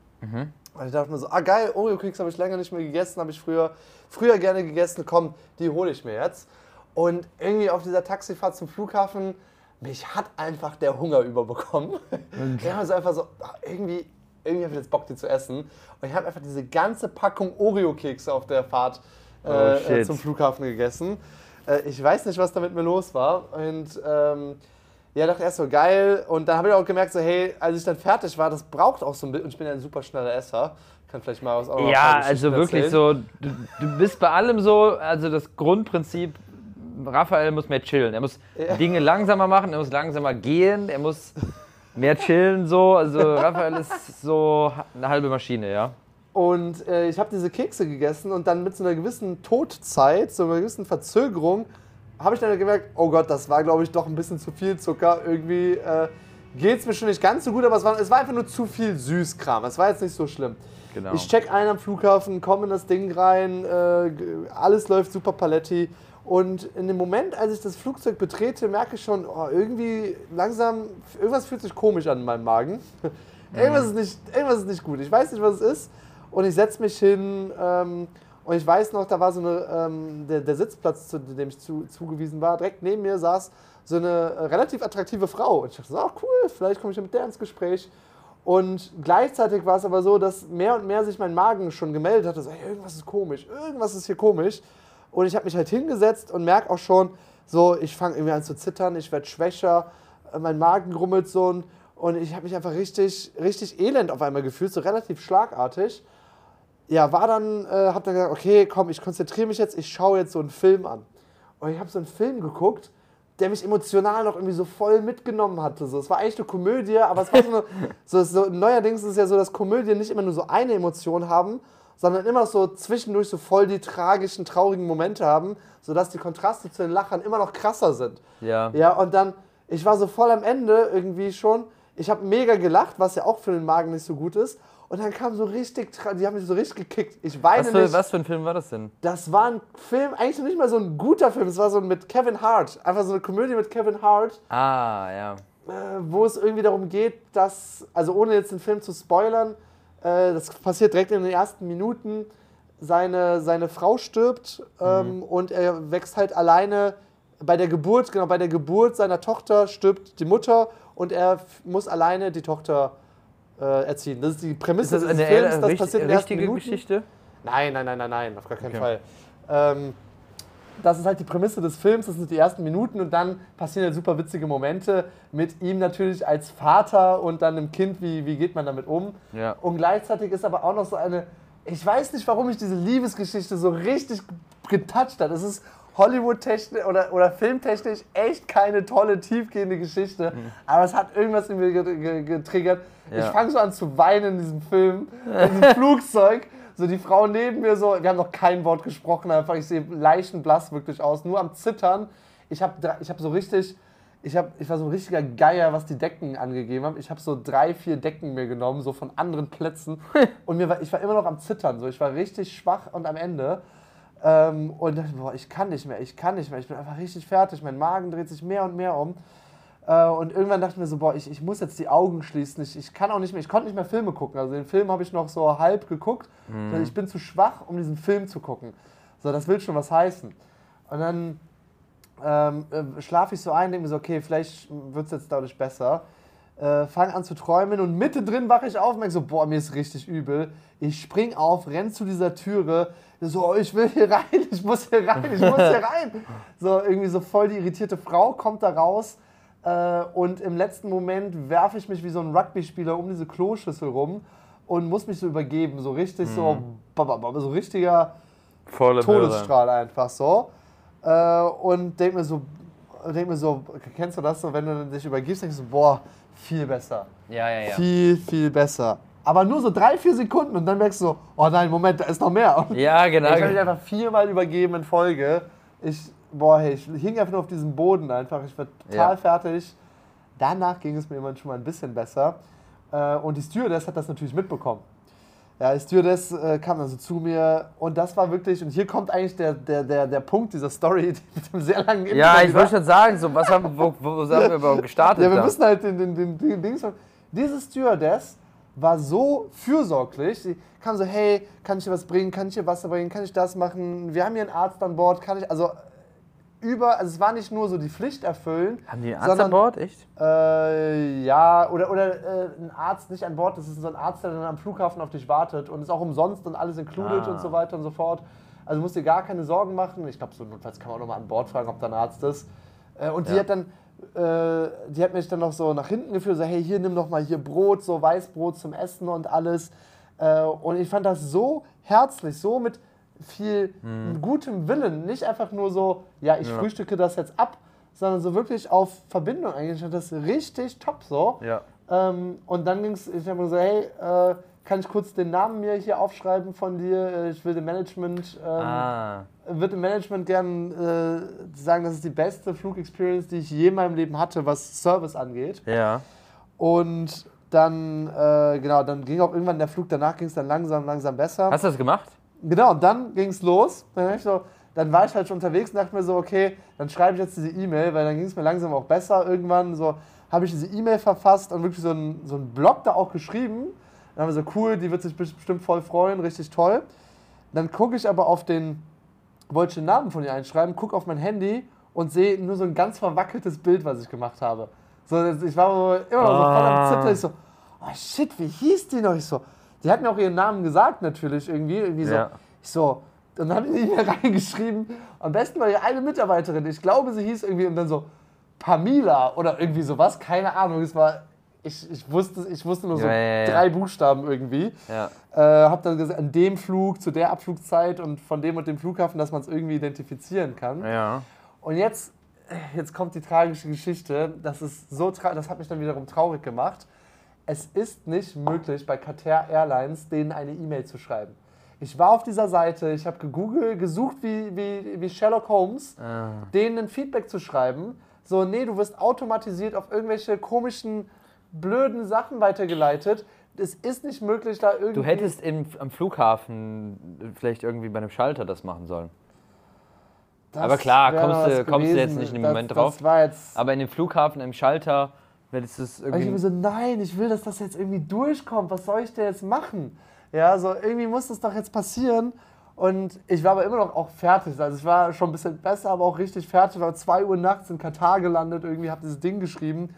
Und ich dachte mir so, ah geil, Oreo-Kekse habe ich länger nicht mehr gegessen, habe ich früher, früher gerne gegessen, komm, die hole ich mir jetzt. Und irgendwie auf dieser Taxifahrt zum Flughafen, mich hat einfach der Hunger überbekommen. Ich habe so einfach so, ah, irgendwie, irgendwie habe ich jetzt Bock, die zu essen. Und ich habe einfach diese ganze Packung Oreo-Kekse auf der Fahrt äh, äh, shit. zum Flughafen gegessen. Äh, ich weiß nicht, was da mit mir los war. Und ähm, Ja, dachte erst so geil. Und dann habe ich auch gemerkt, so, hey, als ich dann fertig war, das braucht auch so ein bisschen. Und ich bin ja ein super schneller Esser. Kann vielleicht mal was auch Ja, also wirklich erzählen. so, du, du bist bei allem so, also das Grundprinzip, Raphael muss mehr chillen. Er muss Dinge langsamer machen, er muss langsamer gehen, er muss mehr chillen so. Also Raphael ist so eine halbe Maschine, ja. Und äh, ich habe diese Kekse gegessen und dann mit so einer gewissen Todzeit, so einer gewissen Verzögerung, habe ich dann gemerkt, oh Gott, das war, glaube ich, doch ein bisschen zu viel Zucker. Irgendwie äh, geht es mir schon nicht ganz so gut, aber es war, es war einfach nur zu viel Süßkram. Es war jetzt nicht so schlimm. Genau. Ich check ein am Flughafen, komme in das Ding rein, äh, alles läuft super paletti. Und in dem Moment, als ich das Flugzeug betrete, merke ich schon, oh, irgendwie langsam, irgendwas fühlt sich komisch an in meinem Magen. irgendwas, ist nicht, irgendwas ist nicht gut. Ich weiß nicht, was es ist. Und ich setze mich hin ähm, und ich weiß noch, da war so eine, ähm, der, der Sitzplatz, zu dem ich zu, zugewiesen war, direkt neben mir saß so eine äh, relativ attraktive Frau. Und ich dachte ach cool, vielleicht komme ich mit der ins Gespräch. Und gleichzeitig war es aber so, dass mehr und mehr sich mein Magen schon gemeldet hatte, so, hey, irgendwas ist komisch, irgendwas ist hier komisch. Und ich habe mich halt hingesetzt und merke auch schon, so, ich fange irgendwie an zu zittern, ich werde schwächer, äh, mein Magen grummelt so und ich habe mich einfach richtig, richtig elend auf einmal gefühlt, so relativ schlagartig. Ja, war dann, äh, hab dann gesagt, okay, komm, ich konzentriere mich jetzt, ich schaue jetzt so einen Film an. Und ich habe so einen Film geguckt, der mich emotional noch irgendwie so voll mitgenommen hatte. So, es war eigentlich eine Komödie, aber es war so eine, so, so neuerdings ist es ja so, dass Komödien nicht immer nur so eine Emotion haben, sondern immer so zwischendurch so voll die tragischen, traurigen Momente haben, sodass die Kontraste zu den Lachern immer noch krasser sind. Ja. Ja, und dann, ich war so voll am Ende irgendwie schon. Ich habe mega gelacht, was ja auch für den Magen nicht so gut ist. Und dann kam so richtig, die haben mich so richtig gekickt. Ich weine Was für, nicht. was für ein Film war das denn? Das war ein Film, eigentlich noch nicht mal so ein guter Film. Es war so mit Kevin Hart. Einfach so eine Komödie mit Kevin Hart, Ah, ja. äh, wo es irgendwie darum geht, dass, also ohne jetzt den Film zu spoilern, äh, das passiert direkt in den ersten Minuten, seine, seine Frau stirbt ähm, und er wächst halt alleine bei der Geburt, genau bei der Geburt seiner Tochter stirbt die Mutter und er muss alleine die Tochter äh, erziehen. Das ist die Prämisse Ist das dieses eine Films, das passiert in richtige. Geschichte? Nein, nein, nein, nein, nein, auf gar keinen Okay. Fall. Ähm, das ist halt die Prämisse des Films, das sind die ersten Minuten und dann passieren halt super witzige Momente mit ihm natürlich als Vater und dann dem Kind, wie, wie geht man damit um. Ja. Und gleichzeitig ist aber auch noch so eine, ich weiß nicht, warum mich diese Liebesgeschichte so richtig getoucht hat. Es ist Hollywood-technisch oder, oder filmtechnisch echt keine tolle, tiefgehende Geschichte, aber es hat irgendwas in mir ge- ge- getriggert. Ich Ja. fange so an zu weinen in diesem Film, in diesem Flugzeug. So die Frau neben mir so, wir haben noch kein Wort gesprochen, einfach ich sehe leichenblass wirklich aus, nur am Zittern. Ich habe ich hab so richtig, ich, hab, ich war so ein richtiger Geier, was die Decken angegeben haben. Ich habe so drei, vier Decken mir genommen, so von anderen Plätzen. und mir war, ich war immer noch am Zittern, so ich war richtig schwach und am Ende. Ähm, und dachte, boah, ich kann nicht mehr, ich kann nicht mehr, ich bin einfach richtig fertig, mein Magen dreht sich mehr und mehr um. Äh, und irgendwann dachte ich mir so, boah, ich, ich muss jetzt die Augen schließen. Ich, ich kann auch nicht mehr, ich konnte nicht mehr Filme gucken. Also den Film habe ich noch so halb geguckt. weil Ich bin zu schwach, um diesen Film zu gucken. So, das will schon was heißen. Und dann ähm, äh, schlafe ich so ein, denke mir so, okay, vielleicht wird es jetzt dadurch besser. Äh, Fange an zu träumen und mittendrin wache ich auf und merke so, boah, mir ist richtig übel. Ich spring auf, renn zu dieser Türe, so, oh, ich will hier rein, ich muss hier rein, ich muss hier rein. So, irgendwie so voll die irritierte Frau kommt da raus äh, und im letzten Moment werfe ich mich wie so ein Rugby-Spieler um diese Kloschüssel rum und muss mich so übergeben, so richtig so, bababab, so richtiger Volle Todesstrahl einfach so. Äh, und denk mir so, denk mir so, kennst du das so, wenn du dich übergibst, denkst du, boah, viel besser. Ja, ja, ja. Viel, viel besser. Aber nur so drei, vier Sekunden und dann merkst du so, oh nein, Moment, da ist noch mehr. Und Ja, genau. ich habe mich einfach viermal übergeben in Folge. Ich, boah, hey, ich hing einfach nur auf diesem Boden einfach. Ich war total Ja. fertig. Danach ging es mir immer schon mal ein bisschen besser. Äh, und die Stewardess hat das natürlich mitbekommen. Ja, die Stewardess äh, kam also zu mir und das war wirklich, und hier kommt eigentlich der, der, der, der Punkt dieser Story die mit dem sehr langen Ja, Intro, ich wollte schon sagen, so, was haben, wo, wo haben wir überhaupt gestartet? ja, wir da? müssen halt den, den, den, den Dings. Diese Stewardess war so fürsorglich. Sie kam so, hey, kann ich dir was bringen? Kann ich dir Wasser bringen? Kann ich das machen? Wir haben hier einen Arzt an Bord. Kann ich, also über, also es war nicht nur so die Pflicht erfüllen. haben die einen Arzt sondern, an Bord? Echt? Äh, ja, oder, oder äh, ein Arzt nicht an Bord. Das ist so ein Arzt, der dann am Flughafen auf dich wartet und ist auch umsonst und alles included Ah. und so weiter und so fort. Also musst dir gar keine Sorgen machen. Ich glaube, so notfalls kann man auch noch mal an Bord fragen, ob da ein Arzt ist. Äh, und die Ja. hat dann äh, die hat mich dann noch so nach hinten geführt, so hey, hier nimm doch mal hier Brot, so Weißbrot zum Essen und alles. Äh, und ich fand das so herzlich, so mit viel gutem Willen. Nicht einfach nur so, ja, ich Ja. frühstücke das jetzt ab, sondern so wirklich auf Verbindung eigentlich. Das richtig top so. Ja. Ähm, und dann ging es, ich habe gesagt, hey, äh, kann ich kurz den Namen mir hier aufschreiben von dir? Äh, Ich will dem Management, ähm, Ah. würde dem Management gern äh, sagen, das ist die beste Flugexperience, die ich je in meinem Leben hatte, was Service angeht. Ja. Und dann, äh, genau, dann ging auch irgendwann der Flug, danach ging es dann langsam, langsam besser. Hast du das gemacht? Genau, und dann ging es los. Dann, so, dann war ich halt schon unterwegs und dachte mir so, okay, dann schreibe ich jetzt diese E-Mail, weil dann ging es mir langsam auch besser. Irgendwann so habe ich diese E-Mail verfasst und wirklich so einen so einen Blog da auch geschrieben. Dann haben wir so, cool, die wird sich bestimmt voll freuen, richtig toll. Dann gucke ich aber auf den, wollte ich den Namen von ihr einschreiben, gucke auf mein Handy und sehe nur so ein ganz verwackeltes Bild, was ich gemacht habe. So, ich war immer noch so voll am Ah. Zittern. Ich so, oh shit, wie hieß die noch? Ich so, die hat mir auch ihren Namen gesagt natürlich irgendwie. irgendwie so. Ja. Ich so, und dann habe ich mir reingeschrieben, am besten war ja eine Mitarbeiterin, ich glaube, sie hieß irgendwie und dann so Pamila oder irgendwie sowas, keine Ahnung. Es war, ich, ich, wusste, ich wusste nur so Ja, ja, ja. drei Buchstaben irgendwie. Ja. Äh, hab dann gesagt, an dem Flug, zu der Abflugzeit und von dem und dem Flughafen, dass man es irgendwie identifizieren kann. Und jetzt, jetzt kommt die tragische Geschichte. Das ist so das hat mich dann wiederum traurig gemacht. Es ist nicht möglich, bei Qatar Airlines denen eine E-Mail zu schreiben. Ich war auf dieser Seite, ich habe gegoogelt, gesucht wie, wie, wie Sherlock Holmes, denen ein Feedback zu schreiben. So, nee, du wirst automatisiert auf irgendwelche komischen, blöden Sachen weitergeleitet. Es ist nicht möglich, da irgendwie. Du hättest im, am Flughafen vielleicht irgendwie bei einem Schalter das machen sollen. Das aber klar, kommst du- kommst du jetzt nicht das, Moment das drauf. jetzt. Aber in dem Flughafen, im Schalter, hättest du es Und ich irgendwie. mir so, nein, ich will, dass das jetzt irgendwie durchkommt. Was soll ich denn jetzt machen? Ja, so irgendwie muss das doch jetzt passieren. Und ich war aber immer noch auch fertig. Also ich war schon ein bisschen besser, aber auch richtig fertig. Ich war 2 Uhr nachts in Katar gelandet, irgendwie habe dieses Ding geschrieben.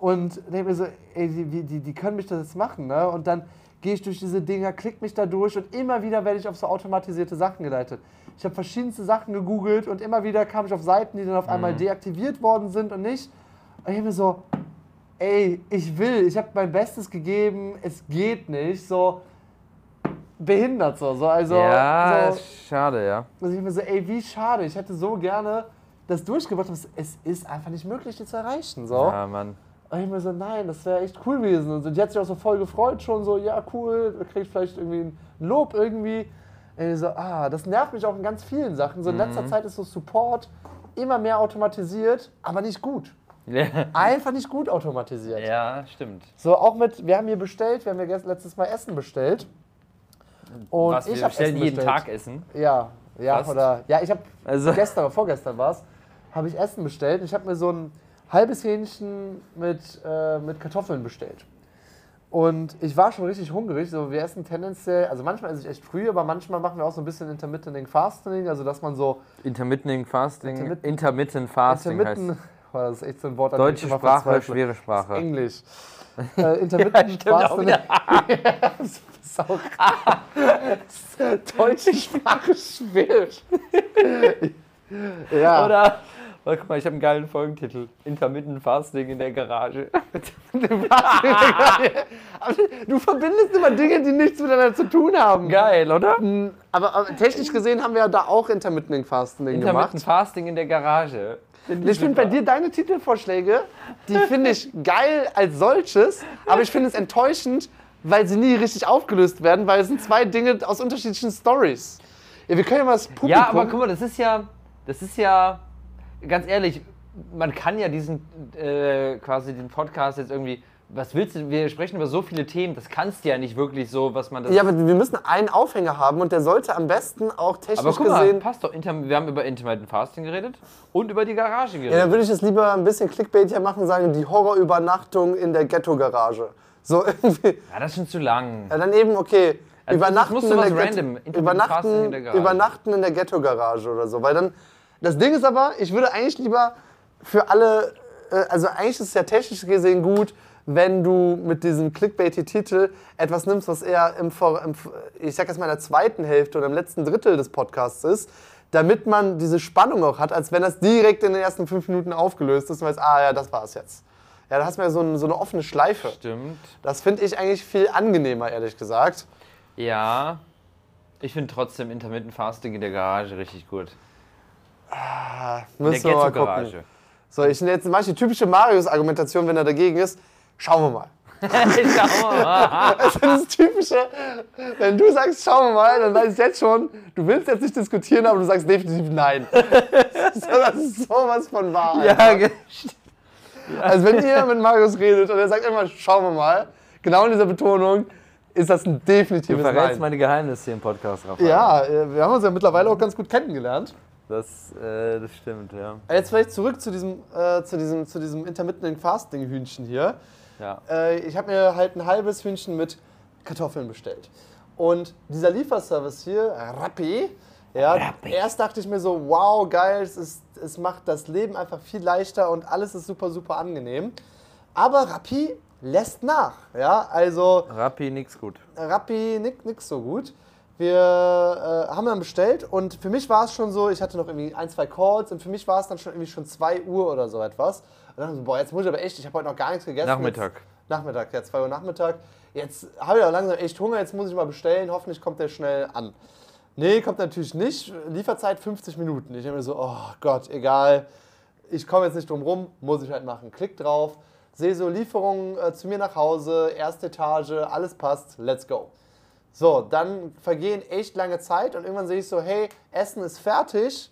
Und denke mir so, ey, die, die- die, können mich das jetzt machen. Ne? Und dann gehe ich durch diese Dinger, klick mich da durch und immer wieder werde ich auf so automatisierte Sachen geleitet. Ich habe verschiedenste Sachen gegoogelt und immer wieder kam ich auf Seiten, die dann auf einmal deaktiviert worden sind und nicht. Und ich habe mir so, ey, ich will, ich habe mein Bestes gegeben, es geht nicht, so behindert so, so also ja, so, schade, ja. dass ich mir so, ey, wie schade, ich hätte so gerne das durchgebracht, aber es- ist einfach nicht möglich, die zu erreichen, so. Ja, Mann. Und ich mir so, nein, das wäre echt cool gewesen. Und so, die hat sich auch so voll gefreut schon, so, ja, cool, du kriegst vielleicht irgendwie ein Lob irgendwie. Und ich so, ah, das nervt mich auch in ganz vielen Sachen. So in letzter Zeit ist so Support immer mehr automatisiert, aber nicht gut. Einfach nicht gut automatisiert. ja, stimmt. So, auch mit, wir haben hier bestellt, wir haben ja letztes Mal Essen bestellt. Und Was, ich wir habe bestellen Essen jeden bestellt. Tag Essen. Ja, ja, Fast. oder, ja, ich habe Also- gestern oder vorgestern war es, habe ich Essen bestellt. Ich habe mir so ein halbes Hähnchen mit, äh, mit Kartoffeln bestellt. Und ich war schon richtig hungrig. So, wir essen tendenziell, also manchmal esse ich echt früh, aber manchmal machen wir auch so ein bisschen Intermittent Fasting, also dass man so Intermittent Fasting. Intermittent- Intermittent Fasting Intermittent, heißt. Oh, das ist echt so ein Wort, Deutsche Sprache, verzweifle. schwere Sprache. Englisch. Äh, Intermittent wieder. das ist auch Deutsche Sprache schwer. ja. Oder, oh, guck mal, ich habe einen geilen Folgentitel. Intermittent Fasting in der Garage. Du verbindest immer Dinge, die nichts miteinander zu tun haben. Geil, oder? Aber, aber technisch gesehen haben wir ja da auch Intermittent Fasting Intermittent gemacht. Fasting in der Garage. Ich finde bei dir deine Titelvorschläge, die finde ich geil als solches, aber ich finde es enttäuschend, weil sie nie richtig aufgelöst werden, weil es sind zwei Dinge aus unterschiedlichen Stories. Ja, wir können ja mal das Publikum... Ja, aber guck mal, das ist ja, das ist ja, ganz ehrlich, man kann ja diesen, äh, quasi den Podcast jetzt irgendwie, was willst du, wir sprechen über so viele Themen, das kannst du ja nicht wirklich so, was man das... Ja, aber wir müssen einen Aufhänger haben und der sollte am besten auch technisch aber guck mal, gesehen... passt doch, wir haben über Intermittent Fasting geredet und über die Garage Ja, geredet. dann würde ich es lieber ein bisschen clickbaitiger machen und sagen, die Horrorübernachtung in der Ghetto-Garage. So irgendwie. Ja, das ist schon zu lang. Ja, dann eben, okay, Also übernachten, in der random, übernachten, in der Garage. übernachten in der Ghetto-Garage oder so. Weil dann, das Ding ist aber, ich würde eigentlich lieber für alle, äh, also eigentlich ist es ja technisch gesehen gut, wenn du mit diesem Clickbaity-Titel etwas nimmst, was eher im, Vor- im, ich sag jetzt mal in der zweiten Hälfte oder im letzten Drittel des Podcasts ist, damit man diese Spannung auch hat, als wenn das direkt in den ersten fünf Minuten aufgelöst ist und weiß, ah ja, das war's jetzt. Ja, da hast du ja so, ein, so eine offene Schleife. Stimmt. Das finde ich eigentlich viel angenehmer, ehrlich gesagt. Ja. Ich finde trotzdem Intermittent Fasting in der Garage richtig gut. In der Müssen wir mal gucken. So, ich jetzt mache ich die typische Marius-Argumentation, wenn er dagegen ist. Schauen wir mal. Schau mal. Das ist das typische, wenn du sagst, schauen wir mal, dann weiß ich jetzt schon, du willst jetzt nicht diskutieren, aber du sagst definitiv nein. So, Das ist sowas von wahr. ja, einfach. ge- Also wenn ihr mit Marius redet und er sagt immer, schauen wir mal, genau in dieser Betonung, ist das ein du definitives verrätst Nein. meine Geheimnisse hier im Podcast, Raphael. Ja, äh, wir haben uns ja mittlerweile auch ganz gut kennengelernt. Das, äh, das stimmt, ja. Jetzt vielleicht zurück zu diesem, äh, zu diesem, zu diesem Intermittent Fasting Hühnchen hier. Ja. Äh, ich habe mir halt ein halbes Hühnchen mit Kartoffeln bestellt. Und dieser Lieferservice hier, Rappi, ja, erst dachte ich mir so, wow, geil, es, ist, es macht das Leben einfach viel leichter und alles ist super, super angenehm. Aber Rappi lässt nach. Ja, also Rappi, nix gut. Rappi nix, nix so gut. Wir äh, haben dann bestellt und für mich war es schon so, ich hatte noch irgendwie ein, zwei Calls und für mich war es dann schon irgendwie schon 2 Uhr oder so etwas. Dann dachte ich so, boah, jetzt muss ich aber echt, ich habe heute noch gar nichts gegessen. Nachmittag. Jetzt, Nachmittag, ja, 2 Uhr Nachmittag. Jetzt habe ich auch langsam echt Hunger, jetzt muss ich mal bestellen, hoffentlich kommt der schnell an. Nee, kommt natürlich nicht. Lieferzeit 50 Minuten. Ich denke mir so, oh Gott, egal. Ich komme jetzt nicht drum rum, muss ich halt machen. Klick drauf, sehe so Lieferungen äh, zu mir nach Hause, erste Etage, alles passt, let's go. So, dann vergehen echt lange Zeit und irgendwann sehe ich so, hey, Essen ist fertig.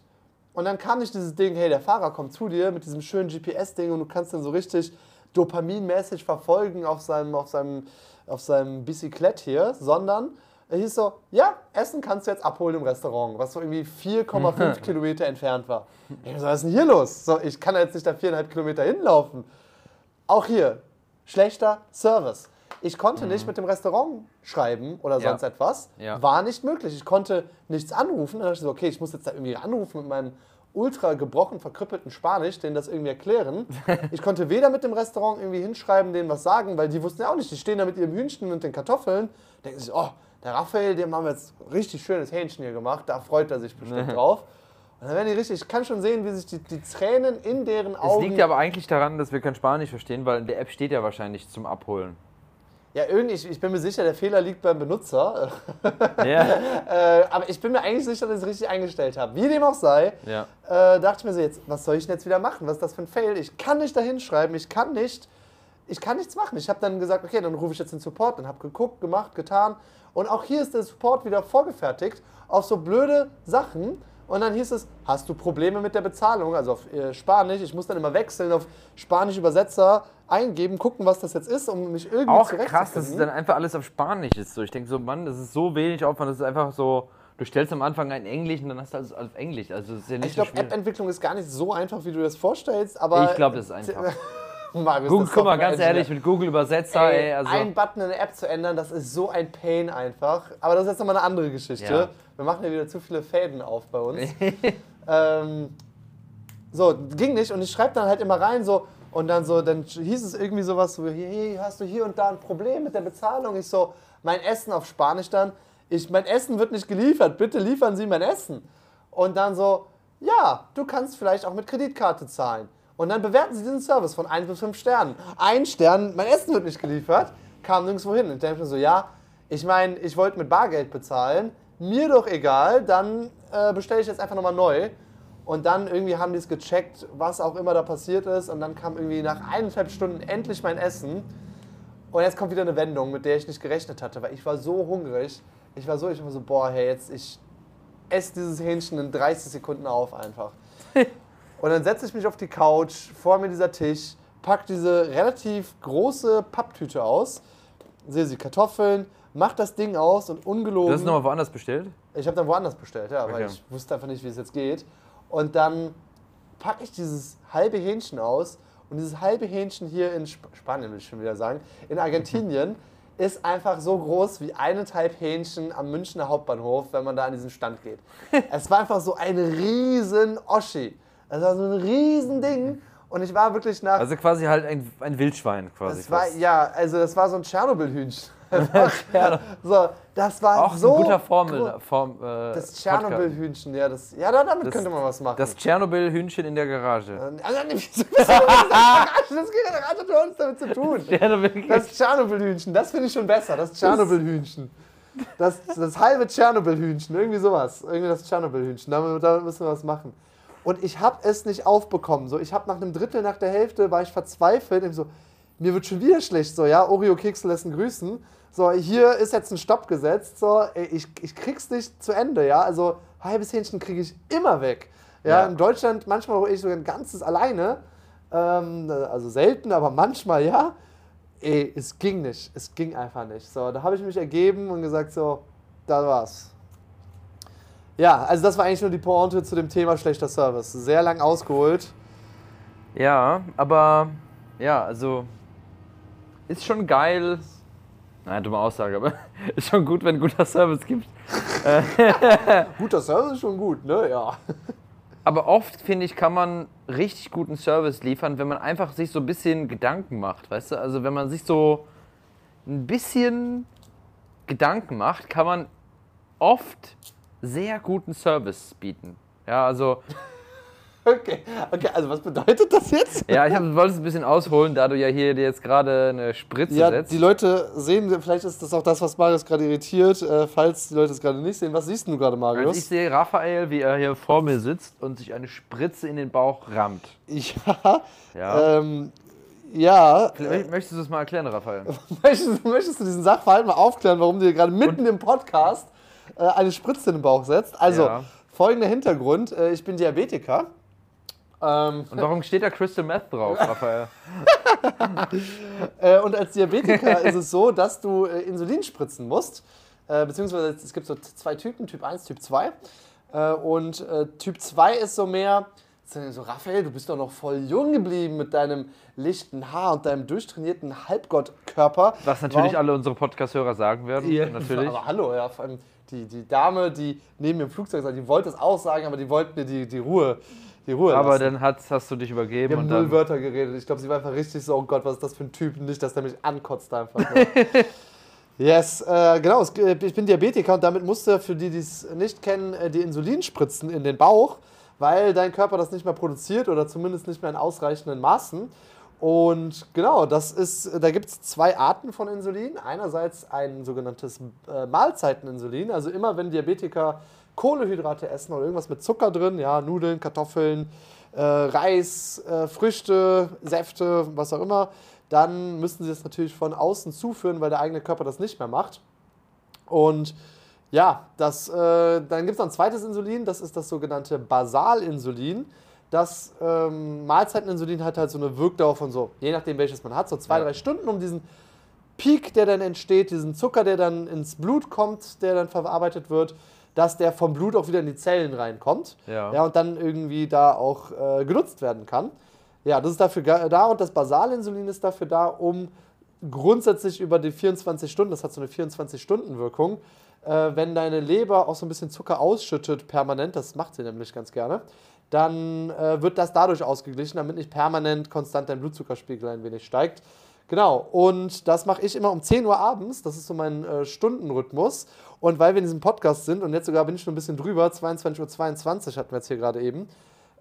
Und dann kam nicht dieses Ding, hey, der Fahrer kommt zu dir mit diesem schönen GPS-Ding und du kannst den so richtig dopaminmäßig verfolgen auf seinem, auf seinem, auf seinem Bicyclett hier, sondern er hieß so, ja, Essen kannst du jetzt abholen im Restaurant, was so irgendwie 4,5 Kilometer entfernt war. Ich so, was ist denn hier los? So, ich kann jetzt nicht da 4,5 Kilometer hinlaufen. Auch hier, schlechter Service. Ich konnte nicht mit dem Restaurant schreiben oder Mhm. Ja. sonst etwas. Ja. War nicht möglich. Ich konnte nichts anrufen. Dann dachte ich so, okay, ich muss jetzt da irgendwie anrufen mit meinem ultra gebrochen, verkrüppelten Spanisch, denen das irgendwie erklären. Ich konnte weder mit dem Restaurant irgendwie hinschreiben, denen was sagen, weil die wussten ja auch nicht. Die stehen da mit ihrem Hühnchen und den Kartoffeln. Denken sich, oh, der Raphael, dem haben wir jetzt richtig schönes Hähnchen hier gemacht. Da freut er sich bestimmt drauf. Und dann werden die richtig, ich kann schon sehen, wie sich die, die Tränen in deren Es Augen. liegt ja aber eigentlich daran, dass wir kein Spanisch verstehen, weil in der App steht ja wahrscheinlich zum Abholen. Ja, irgendwie, ich, ich bin mir sicher, der Fehler liegt beim Benutzer. Ja. Äh, aber ich bin mir eigentlich sicher, dass ich es richtig eingestellt habe. Wie dem auch sei, ja. äh, dachte ich mir so, jetzt, was soll ich denn jetzt wieder machen? Was ist das für ein Fail? Ich kann nicht da hinschreiben, ich kann nicht, ich kann nichts machen. Ich habe dann gesagt, okay, dann rufe ich jetzt den Support, dann habe geguckt, gemacht, getan. Und auch hier ist der Support wieder vorgefertigt auf so blöde Sachen. Und dann hieß es, hast du Probleme mit der Bezahlung? Also auf äh, Spanisch. Ich muss dann immer wechseln auf Spanisch Übersetzer eingeben, gucken, was das jetzt ist, um mich irgendwie Auch krass, dass es dann einfach alles auf Spanisch ist. So. Ich denke so, Mann, das ist so wenig Aufwand, das ist einfach so, du stellst am Anfang ein Englisch und dann hast du alles auf Englisch. Also das ist ja nicht Ich glaube, so. App-Entwicklung ist gar nicht so einfach, wie du das vorstellst, aber. Ich glaub, das ist einfach. Marius, Google, guck mal, ganz ehrlich, mit Google Übersetzer, ey, Ey, also. Ein Button in der App zu ändern, das ist so ein Pain einfach. Aber das ist jetzt nochmal eine andere Geschichte. Ja. Wir machen ja wieder zu viele Fäden auf bei uns. ähm, so, ging nicht und ich schreibe dann halt immer rein so und dann so, dann hieß es irgendwie sowas so, hey, hast du hier und da ein Problem mit der Bezahlung? Ich so, mein Essen auf Spanisch dann, ich, mein Essen wird nicht geliefert, bitte liefern Sie mein Essen. Und dann so, ja, du kannst vielleicht auch mit Kreditkarte zahlen. Und dann bewerten Sie diesen Service von 1 bis 5 Sternen. Ein Stern, mein Essen wird nicht geliefert, kam nirgendwo hin. Und ich denke mir so, ja, ich meine, ich wollte mit Bargeld bezahlen, mir doch egal, dann äh, bestelle ich jetzt einfach nochmal neu. Und dann irgendwie haben die es gecheckt, was auch immer da passiert ist. Und dann kam irgendwie nach eineinhalb Stunden endlich mein Essen. Und jetzt kommt wieder eine Wendung, mit der ich nicht gerechnet hatte, weil ich war so hungrig. Ich war so, ich war so, boah, hey, jetzt ich esse dieses Hähnchen in 30 Sekunden auf einfach. Und dann setze ich mich auf die Couch, vor mir dieser Tisch, pack diese relativ große Papptüte aus, sehe sie Kartoffeln, mach das Ding aus und ungelogen. Du hast nochmal woanders bestellt? Ich habe dann woanders bestellt, ja, weil Okay. ich wusste einfach nicht, wie es jetzt geht. Und dann packe ich dieses halbe Hähnchen aus und dieses halbe Hähnchen hier in Sp Spanien, will ich schon wieder sagen, in Argentinien ist einfach so groß wie eineinhalb Hähnchen am Münchner Hauptbahnhof, wenn man da an diesen Stand geht. es war einfach so ein riesen Oschi. Es war so ein riesen Ding und ich war wirklich nach Also quasi halt ein, ein Wildschwein quasi. es war, ja, also das war so ein Tschernobyl-Hühnchen so, das war Auch so ein guter Formel. Form, äh, Das. Tschernobyl-Hühnchen, ja, das, ja, da- damit Das- könnte man was machen. Das Tschernobyl-Hühnchen in der Garage. also, bist du das Garage? Das geht ja hat nichts damit zu tun. Das Tschernobyl-Hühnchen, das finde ich schon besser. Das Tschernobyl-Hühnchen. Das, das halbe Tschernobyl-Hühnchen, irgendwie sowas. Irgendwie das Tschernobyl-Hühnchen, damit, damit müssen wir was machen. Und ich habe es nicht aufbekommen. So, ich habe nach einem Drittel, nach der Hälfte, war ich verzweifelt. Ich so, mir wird schon wieder schlecht. So, ja, Oreo-Kekse lassen grüßen. So, hier ist jetzt ein Stopp gesetzt. So, ich, ich krieg's nicht zu Ende, ja. Also, halbes Hähnchen kriege ich immer weg. Ja, Ja. in Deutschland manchmal hole ich sogar ein ganzes alleine. Ähm, also selten, aber manchmal ja. Ey, es ging nicht. Es ging einfach nicht. So, da habe ich mich ergeben und gesagt, so, da war's. Ja, also das war eigentlich nur die Pointe zu dem Thema schlechter Service. Sehr lang ausgeholt. Ja, aber ja, also ist schon geil. Nein, dumme Aussage, aber ist schon gut, wenn guter Service gibt. Guter Service ist schon gut, ne? Ja. Aber oft, finde ich, kann man richtig guten Service liefern, wenn man einfach sich so ein bisschen Gedanken macht, weißt du? Also wenn man sich so ein bisschen Gedanken macht, kann man oft sehr guten Service bieten. Ja, also, Okay. okay, also was bedeutet das jetzt? ja, ich hab, wollte es ein bisschen ausholen, da du ja hier dir jetzt gerade eine Spritze Ja, setzt. die Leute sehen, vielleicht ist das auch das, was Marius gerade irritiert, äh, falls die Leute es gerade nicht sehen. Was siehst du gerade, Als Marius? ich sehe Raphael, wie er hier vor mir sitzt und sich eine Spritze in den Bauch rammt. Ja, Ja. ähm, ja. Vielleicht Möchtest du das mal erklären, Raphael? Möchtest, möchtest du diesen Sachverhalt mal aufklären, warum du dir gerade mitten im Podcast äh, eine Spritze in den Bauch setzt? Also, Ja. folgender Hintergrund. Äh, ich bin Diabetiker. Ähm, Und warum steht da Crystal Meth drauf, Raphael? äh, und als Diabetiker ist es so, dass du äh, Insulin spritzen musst. Äh, beziehungsweise es gibt so zwei Typen, Typ 1, Typ 2. Äh, und äh, Typ 2 ist so mehr, so Raphael, du bist doch noch voll jung geblieben mit deinem lichten Haar und deinem durchtrainierten Halbgottkörper. Was natürlich Warum- alle unsere Podcast-Hörer sagen werden. Ja, Natürlich. Aber hallo, ja, vor allem die, die Dame, die neben mir im Flugzeug saß, die wollte es auch sagen, aber die wollte mir die, die Ruhe, die Ruhe Aber lassen. dann hat, hast du dich übergeben Wir haben und null. Wörter geredet. Ich glaube, sie war einfach richtig so, oh Gott, was ist das für ein Typ? Nicht, dass der mich ankotzt einfach. yes, äh, genau. Ich bin Diabetiker und damit musste, für die, die es nicht kennen, äh, die Insulin spritzen in den Bauch, weil dein Körper das nicht mehr produziert oder zumindest nicht mehr in ausreichenden Maßen. Und genau, das ist, da gibt es zwei Arten von Insulin. Einerseits ein sogenanntes äh, Mahlzeiteninsulin. Also immer wenn Diabetiker Kohlehydrate essen oder irgendwas mit Zucker drin, ja, Nudeln, Kartoffeln, äh, Reis, äh, Früchte, Säfte, was auch immer, dann müssen sie das natürlich von außen zuführen, weil der eigene Körper das nicht mehr macht. Und ja, das, äh, dann gibt es noch ein zweites Insulin, das ist das sogenannte Basalinsulin. Das ähm, Mahlzeiteninsulin hat halt so eine Wirkdauer von so, je nachdem welches man hat, so zwei, Ja. drei Stunden, um diesen Peak, der dann entsteht, diesen Zucker, der dann ins Blut kommt, der dann verarbeitet wird, dass der vom Blut auch wieder in die Zellen reinkommt. Ja. ja und dann irgendwie da auch äh, genutzt werden kann. Ja, das ist dafür da und das Basalinsulin ist dafür da, um grundsätzlich über die 24 Stunden, das hat so eine 24-Stunden-Wirkung, äh, wenn deine Leber auch so ein bisschen Zucker ausschüttet permanent, das macht sie nämlich ganz gerne, dann äh, wird das dadurch ausgeglichen, damit nicht permanent konstant dein Blutzuckerspiegel ein wenig steigt. Genau, und das mache ich immer um 10 Uhr abends, das ist so mein äh, Stundenrhythmus. Und weil wir in diesem Podcast sind und jetzt sogar bin ich schon ein bisschen drüber, 22.22 Uhr 22 hatten wir jetzt hier gerade eben,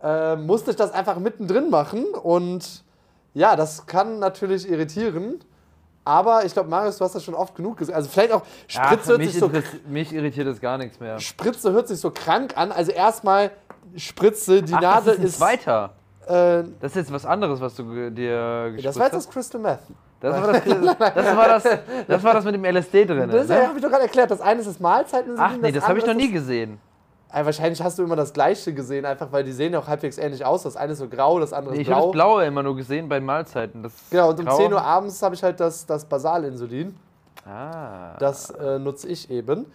äh, musste ich das einfach mittendrin machen und ja, das kann natürlich irritieren. Aber ich glaube, Marius, du hast das schon oft genug gesehen. Also vielleicht auch Spritze, hört mich, sich so, mich irritiert das gar nichts mehr. Spritze hört sich so krank an. Also erstmal Spritze, die Ach, Nadel das ist ist. zweiter. Äh, Das ist jetzt was anderes, was du dir gespritzt das war jetzt das Crystal Meth. Das war das, das, war das, das war das mit dem LSD drin. Das Ne? habe ich doch gerade erklärt. Das eine ist das Mahlzeiteninsulin. Ach nee, das habe ich noch nie gesehen. ist- Äh, wahrscheinlich hast du immer das gleiche gesehen, einfach weil die sehen ja auch halbwegs ähnlich aus. Das eine ist so grau, das andere Nee, ist ich habe blau. das Blaue immer nur gesehen bei Mahlzeiten. Das Genau, und um Graue- 10 Uhr abends habe ich halt das, das Basalinsulin. Ah. Das äh, nutze ich eben.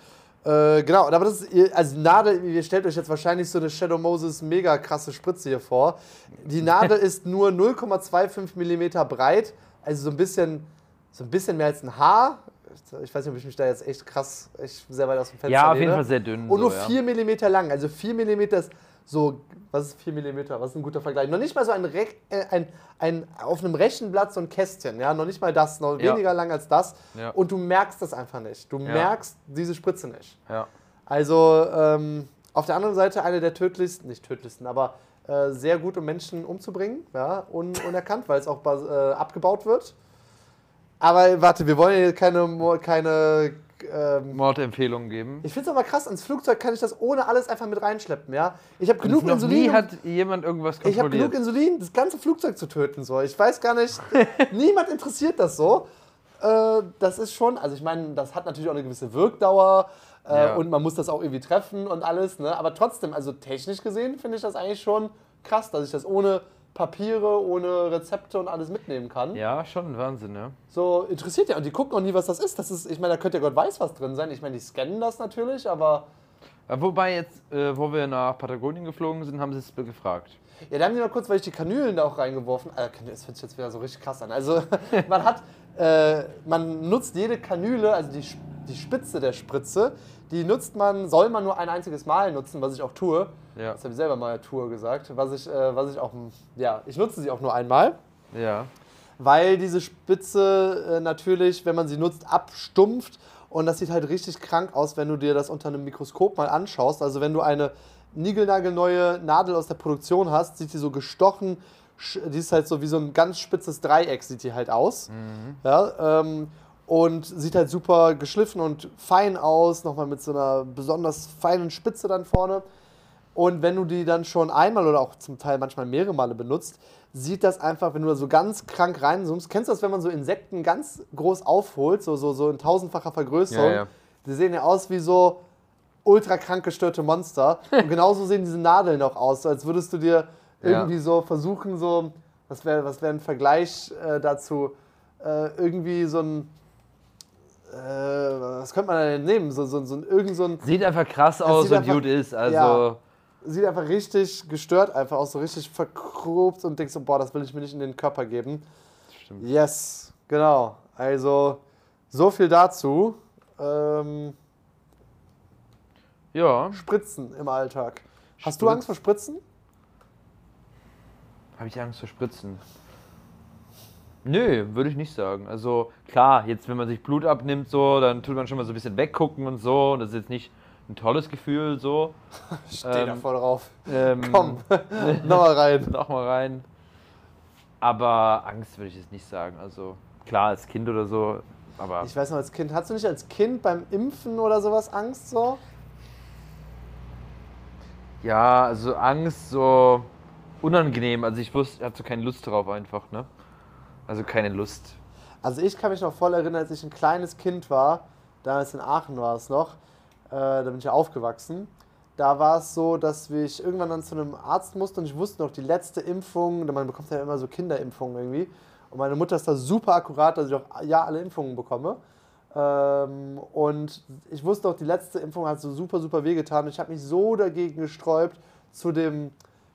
Äh, genau, aber das ist, also die Nadel, ihr stellt euch jetzt wahrscheinlich so eine Shadow Moses mega krasse Spritze hier vor. Die Nadel ist nur 0,25 mm breit, also so ein bisschen, so ein bisschen mehr als ein Haar. Ich weiß nicht, ob ich mich da jetzt echt krass, echt sehr weit aus dem Fenster ja, auf lehne. jeden Fall sehr dünn. Und nur so, ja. 4 mm lang, also 4 mm ist So, was ist 4 mm? Was ist ein guter Vergleich? Noch nicht mal so ein, Re äh, ein, ein auf einem Rechenblatt so ein Kästchen, ja, noch nicht mal das, noch Ja. weniger lang als das. Ja. Und du merkst das einfach nicht. Du merkst diese Spritze nicht. Ja. Also ähm, auf der anderen Seite eine der tödlichsten, nicht tödlichsten, aber äh, sehr gut, um Menschen umzubringen, ja, un unerkannt, weil es auch äh, abgebaut wird. Aber warte, wir wollen hier keine, keine ähm, Mordempfehlungen geben. ich finde es aber krass, ins Flugzeug kann ich das ohne alles einfach mit reinschleppen, ja. Ich habe genug noch Insulin. nie hat jemand irgendwas ich habe genug kontrolliert. Insulin, das ganze Flugzeug zu töten. So. Ich weiß gar nicht, niemand interessiert das so. Äh, das ist schon, also ich meine, das hat natürlich auch eine gewisse Wirkdauer äh, Ja. und man muss das auch irgendwie treffen und alles. Ne? Aber trotzdem, also technisch gesehen finde ich das eigentlich schon krass, dass ich das ohne Papiere, ohne Rezepte und alles mitnehmen kann. ja, schon ein Wahnsinn, ne? So interessiert ja und die gucken auch nie, was das ist. Das ist, ich meine, da könnte ja Gott weiß was drin sein. Ich meine, die scannen das natürlich, aber Ja, Wobei jetzt, äh, wo wir nach Patagonien geflogen sind, haben sie es gefragt. Ja, da haben die mal kurz, weil ich die Kanülen da auch reingeworfen äh, Kanü- Das hört sich jetzt wieder so richtig krass an. Also, man hat, äh, man nutzt jede Kanüle, also die, die Spitze der Spritze, die nutzt man, soll man nur ein einziges Mal nutzen, was ich auch tue. Ja. Das habe ich selber mal Tour gesagt. Was ich, äh, was ich auch, ja, ich nutze sie auch nur einmal. Ja. Weil diese Spitze äh, natürlich, wenn man sie nutzt, abstumpft. Und das sieht halt richtig krank aus, wenn du dir das unter einem Mikroskop mal anschaust. Also wenn du eine niegelnagelneue Nadel aus der Produktion hast, sieht die so gestochen, die ist halt so wie so ein ganz spitzes Dreieck, sieht die halt aus. Ja, ähm, und sieht halt super geschliffen und fein aus, nochmal mit so einer besonders feinen Spitze dann vorne. Und wenn du die dann schon einmal oder auch zum Teil manchmal mehrere Male benutzt, sieht das einfach, wenn du da so ganz krank reinzoomst. Kennst du das, wenn man so Insekten ganz groß aufholt, so, so, so in tausendfacher Vergrößerung? Ja, ja. Die sehen ja aus wie so ultra krank gestörte Monster. Und genauso sehen diese Nadeln auch aus, als würdest du dir Ja. irgendwie so versuchen, so, was wäre was wär ein Vergleich äh, dazu, äh, irgendwie so ein, äh, was könnte man denn nehmen? So, so, so irgend so ein Sieht einfach krass aus und einfach- gut ist. Also, Ja. sieht einfach richtig gestört einfach aus, so richtig verkrobt und denkst so, boah, das will ich mir nicht in den Körper geben. stimmt. Yes, genau. Also, so viel dazu. Ähm, ja, Spritzen im Alltag. Hast du Spritz- Angst vor Spritzen? habe ich Angst vor Spritzen? Nö, würde ich nicht sagen. Also klar, jetzt wenn man sich Blut abnimmt, so, dann tut man schon mal so ein bisschen weggucken und so. Und das ist jetzt nicht ein tolles Gefühl, so. Ich stehe da Ähm, voll drauf. Ähm, Komm, nochmal rein. noch mal rein. Aber Angst würde ich jetzt nicht sagen. Also klar, als Kind oder so, aber Ich weiß noch, als Kind, hattest du nicht als Kind beim Impfen oder sowas Angst so? ja, also Angst so unangenehm. Also ich wusste, ich hatte so keine Lust drauf einfach, ne? Also keine Lust. Also ich kann mich noch voll erinnern, als ich ein kleines Kind war, damals in Aachen war es noch, äh, da bin ich ja aufgewachsen. Da war es so, dass ich irgendwann dann zu einem Arzt musste und ich wusste noch, die letzte Impfung, man bekommt ja immer so Kinderimpfungen irgendwie. Und meine Mutter ist da super akkurat, dass ich auch ja alle Impfungen bekomme. Ähm, und ich wusste auch, die letzte Impfung hat so super, super wehgetan. Ich habe mich so dagegen gesträubt, zu dem,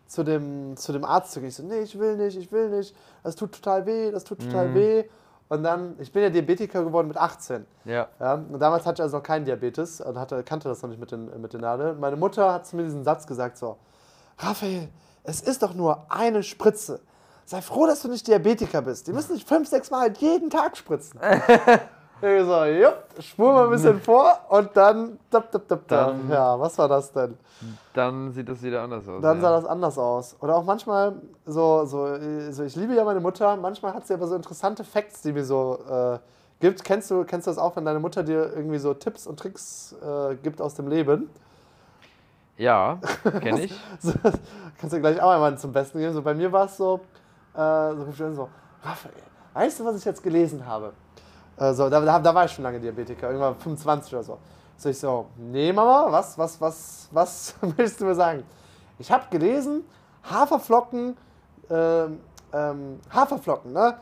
zu dem, zu dem Arzt zu gehen. Ich so, nee, ich will nicht, ich will nicht. Das tut total weh, das tut total weh. Und dann, ich bin ja Diabetiker geworden mit 18. Ja. Ja, und damals hatte ich also noch keinen Diabetes und hatte, kannte das noch nicht mit den, mit den Nadeln. Meine Mutter hat zu mir diesen Satz gesagt: so, Raphael, es ist doch nur eine Spritze. Sei froh, dass du nicht Diabetiker bist. Die müssen nicht fünf, sechs Mal jeden Tag spritzen. ich so, jupp, spur mal ein bisschen vor und dann, dab, dab, dab. Dann- ja, was war das denn? Dann sieht das wieder anders aus. Dann ja. sah das anders aus. Oder auch manchmal, so, so, so ich liebe ja meine Mutter, manchmal hat sie aber so interessante Facts, die mir so äh, gibt. Kennst du, kennst du das auch, wenn deine Mutter dir irgendwie so Tipps und Tricks äh, gibt aus dem Leben? Ja, kenne ich. So, kannst du gleich auch einmal zum Besten geben. So, bei mir war es so, äh, so, so, Raphael, weißt du, was ich jetzt gelesen habe? Äh, so, da, da, da war ich schon lange Diabetiker, irgendwann 25 oder so. So ich so, nee Mama, was, was, was, was willst du mir sagen? Ich habe gelesen, Haferflocken, ähm, ähm, Haferflocken, ne?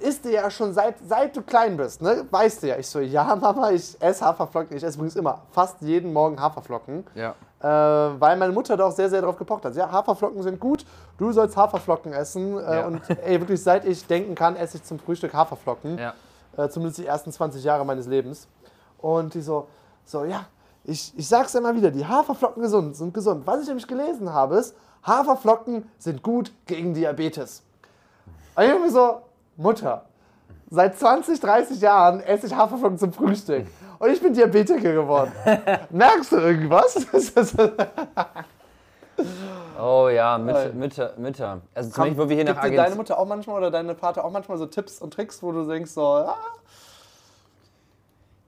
Isst du ja schon seit, seit du klein bist, ne? Weißt du ja. Ich so, ja Mama, ich esse Haferflocken. Ich esse übrigens immer, fast jeden Morgen Haferflocken. Ja. Äh, weil meine Mutter da auch sehr, sehr drauf gepocht hat. Ja, Haferflocken sind gut, du sollst Haferflocken essen. Äh, Ja. Und ey, wirklich seit ich denken kann, esse ich zum Frühstück Haferflocken. Ja. Äh, zumindest die ersten 20 Jahre meines Lebens. Und die so, so, ja, ich, ich sag's immer wieder, die Haferflocken gesund, sind gesund. Was ich nämlich gelesen habe, ist, Haferflocken sind gut gegen Diabetes. Und ich mir so, Mutter, seit 20, 30 Jahren esse ich Haferflocken zum Frühstück. Und ich bin Diabetiker geworden. Merkst du irgendwas? Oh ja, Mütter. Mütter, Mütter. Also zum Beispiel, wo wir hier nach Gibt dir deine Argentinien. Mutter auch manchmal oder deine Vater auch manchmal so Tipps und Tricks, wo du denkst so, ah,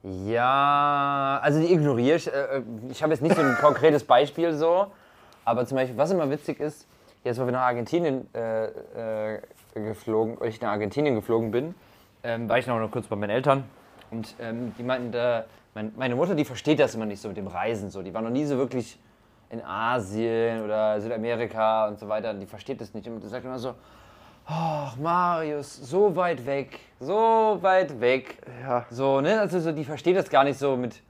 Ja, also die ignoriere ich. Äh, äh, Ich habe jetzt nicht so ein konkretes Beispiel so, aber zum Beispiel, was immer witzig ist, jetzt wo wir nach Argentinien äh, äh, geflogen, ich nach Argentinien geflogen bin, ähm, war ich noch, noch kurz bei meinen Eltern und ähm, die meinten, äh, mein, meine Mutter, die versteht das immer nicht so mit dem Reisen so. Die war noch nie so wirklich in Asien oder Südamerika und so weiter. Die versteht das nicht und die sagt immer so, Ach, Marius, so weit weg, so weit weg. Ja. So, ne? Also so, die versteht das gar nicht so mit,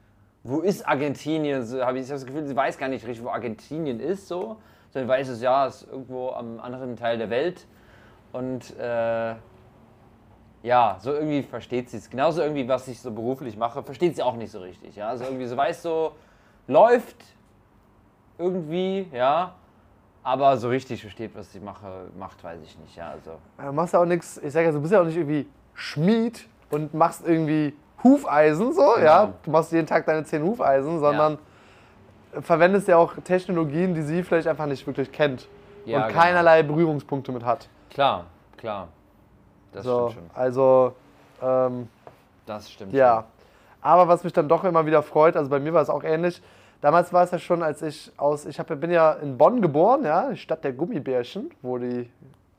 wo ist Argentinien? So, habe ich das Gefühl, sie weiß gar nicht richtig, wo Argentinien ist, so. Sondern weiß es, ja, ist irgendwo am anderen Teil der Welt. Und äh, ja, so irgendwie versteht sie es. Genauso irgendwie, was ich so beruflich mache, versteht sie auch nicht so richtig. Ja, also irgendwie so weiß so, läuft irgendwie, ja. Aber so richtig versteht, was sie mache, macht, weiß ich nicht. Ja, also. du machst ja auch nichts, ich sage ja, du bist ja auch nicht irgendwie Schmied und machst irgendwie Hufeisen, so, ja. Genau. Du machst jeden Tag deine 10 Hufeisen, sondern verwendest ja auch Technologien, die sie vielleicht einfach nicht wirklich kennt Ja, und genau. keinerlei Berührungspunkte mit hat. Klar, klar. Das So, stimmt schon. also, ähm, Das stimmt Ja. Aber was mich dann doch immer wieder freut, also bei mir war es auch ähnlich. Damals war es ja schon, als ich aus, ich hab, bin ja in Bonn geboren, ja, die Stadt der Gummibärchen, wo die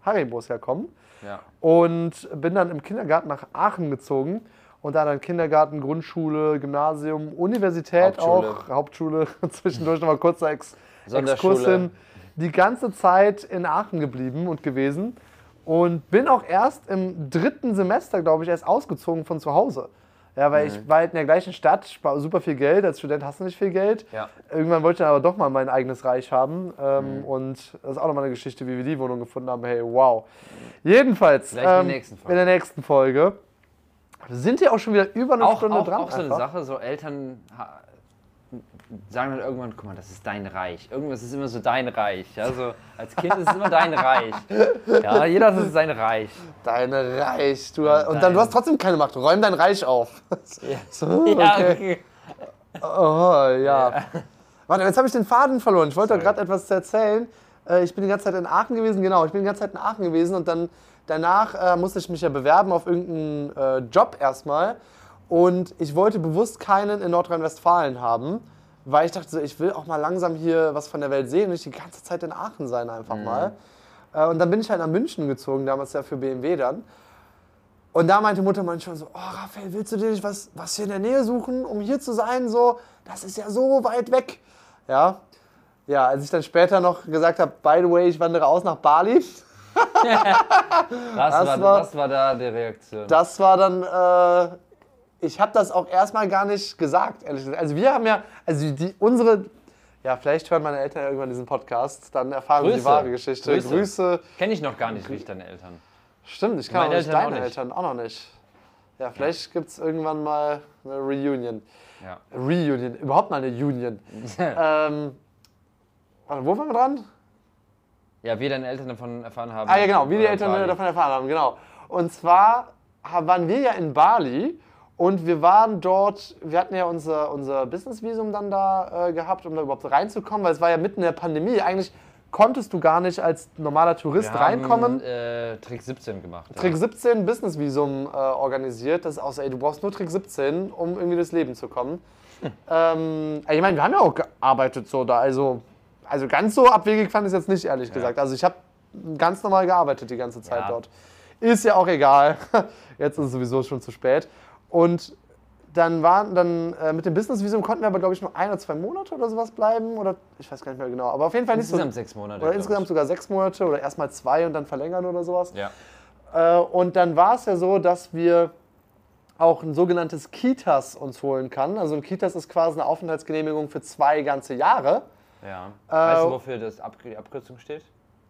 Haribos herkommen. Ja. Und bin dann im Kindergarten nach Aachen gezogen. Und da dann Kindergarten, Grundschule, Gymnasium, Universität Hauptschule. auch, Hauptschule, zwischendurch nochmal kurzer Ex. Exkurs hin. Die ganze Zeit in Aachen geblieben und gewesen. Und bin auch erst im dritten Semester, glaube ich, erst ausgezogen von zu Hause. Ja, weil ich war halt in der gleichen Stadt, spar super viel Geld. Als Student hast du nicht viel Geld. Ja. Irgendwann wollte ich dann aber doch mal mein eigenes Reich haben. Ähm, Und das ist auch nochmal eine Geschichte, wie wir die Wohnung gefunden haben. Hey, wow. Jedenfalls, Vielleicht in der ähm, nächsten Folge. in der nächsten Folge. Wir sind ja auch schon wieder über eine Auch, Stunde auch, dran. auch so eine einfach. Sache, so Eltern sagen dann irgendwann, guck mal, das ist dein Reich. Irgendwas ist immer so dein Reich. Ja, so, als Kind ist es immer dein Reich. Ja, jeder hat sein Reich. Deine Reich. Du, Ja, und dann, dein- du hast trotzdem keine Macht. Räum dein Reich auf. So, Ja, okay. okay. Oh, ja. Warte, jetzt habe ich den Faden verloren. Ich wollte gerade etwas erzählen. Äh, Ich bin die ganze Zeit in Aachen gewesen, genau. Ich bin die ganze Zeit in Aachen gewesen und dann danach äh, musste ich mich ja bewerben auf irgendeinen äh, Job erstmal. Und ich wollte bewusst keinen in Nordrhein-Westfalen haben, weil ich dachte, so, ich will auch mal langsam hier was von der Welt sehen und nicht die ganze Zeit in Aachen sein einfach mal. Äh, Und dann bin ich halt nach München gezogen, damals ja für BMW dann. Und da meinte Mutter manchmal so, oh Raphael, willst du dir nicht was, was hier in der Nähe suchen, um hier zu sein? So, das ist ja so weit weg. Ja, ja als ich dann später noch gesagt habe, by the way, ich wandere aus nach Bali, Das, war, war- das war da die Reaktion. das war dann, äh, ich habe das auch erstmal gar nicht gesagt, ehrlich gesagt. Also wir haben ja, also die, unsere, ja, vielleicht hören meine Eltern ja irgendwann diesen Podcast, dann erfahren wir die Grüße. wahre Geschichte. Grüße. Grüße. Kenne ich noch gar nicht richtig, deine Eltern. Stimmt, ich kann auch nicht Eltern auch deine nicht. Eltern auch noch nicht. Ja, vielleicht gibt es irgendwann mal eine Reunion. Ja. Reunion, überhaupt mal eine Union. ähm, warte, wo waren wir dran? ja, wie deine Eltern davon erfahren haben. Ah ja, genau, wie die Eltern Bali. davon erfahren haben, genau. Und zwar waren wir ja in Bali und wir waren dort, wir hatten ja unser, unser Business-Visum dann da äh, gehabt, um da überhaupt reinzukommen, weil es war ja mitten in der Pandemie. Eigentlich konntest du gar nicht als normaler Tourist Wir reinkommen. Haben, äh, Trick 17 gemacht. ja. Trick 17 Business-Visum äh, organisiert. Das ist auch so, ey, du brauchst nur Trick 17, um irgendwie durchs Leben zu kommen. ähm, ich meine, wir haben ja auch gearbeitet so da, also, also ganz so abwegig fand ich es jetzt nicht, ehrlich gesagt. Also ich habe ganz normal gearbeitet die ganze Zeit Ja. dort. Ist ja auch egal. Jetzt ist es sowieso schon zu spät. Und dann waren dann äh, mit dem Business-Visum konnten wir aber, glaube ich, nur ein oder zwei Monate oder sowas bleiben. Oder ich weiß gar nicht mehr genau. Aber auf jeden Fall nicht so. Insgesamt sechs Monate. Oder insgesamt ich. sogar sechs Monate oder erstmal zwei und dann verlängern oder sowas. Ja. Äh, und dann war es ja so, dass wir auch ein sogenanntes Kitas uns holen kann. Also ein Kitas ist quasi eine Aufenthaltsgenehmigung für zwei ganze Jahre. ja. Äh, weißt du, wofür das Ab die Abkürzung steht?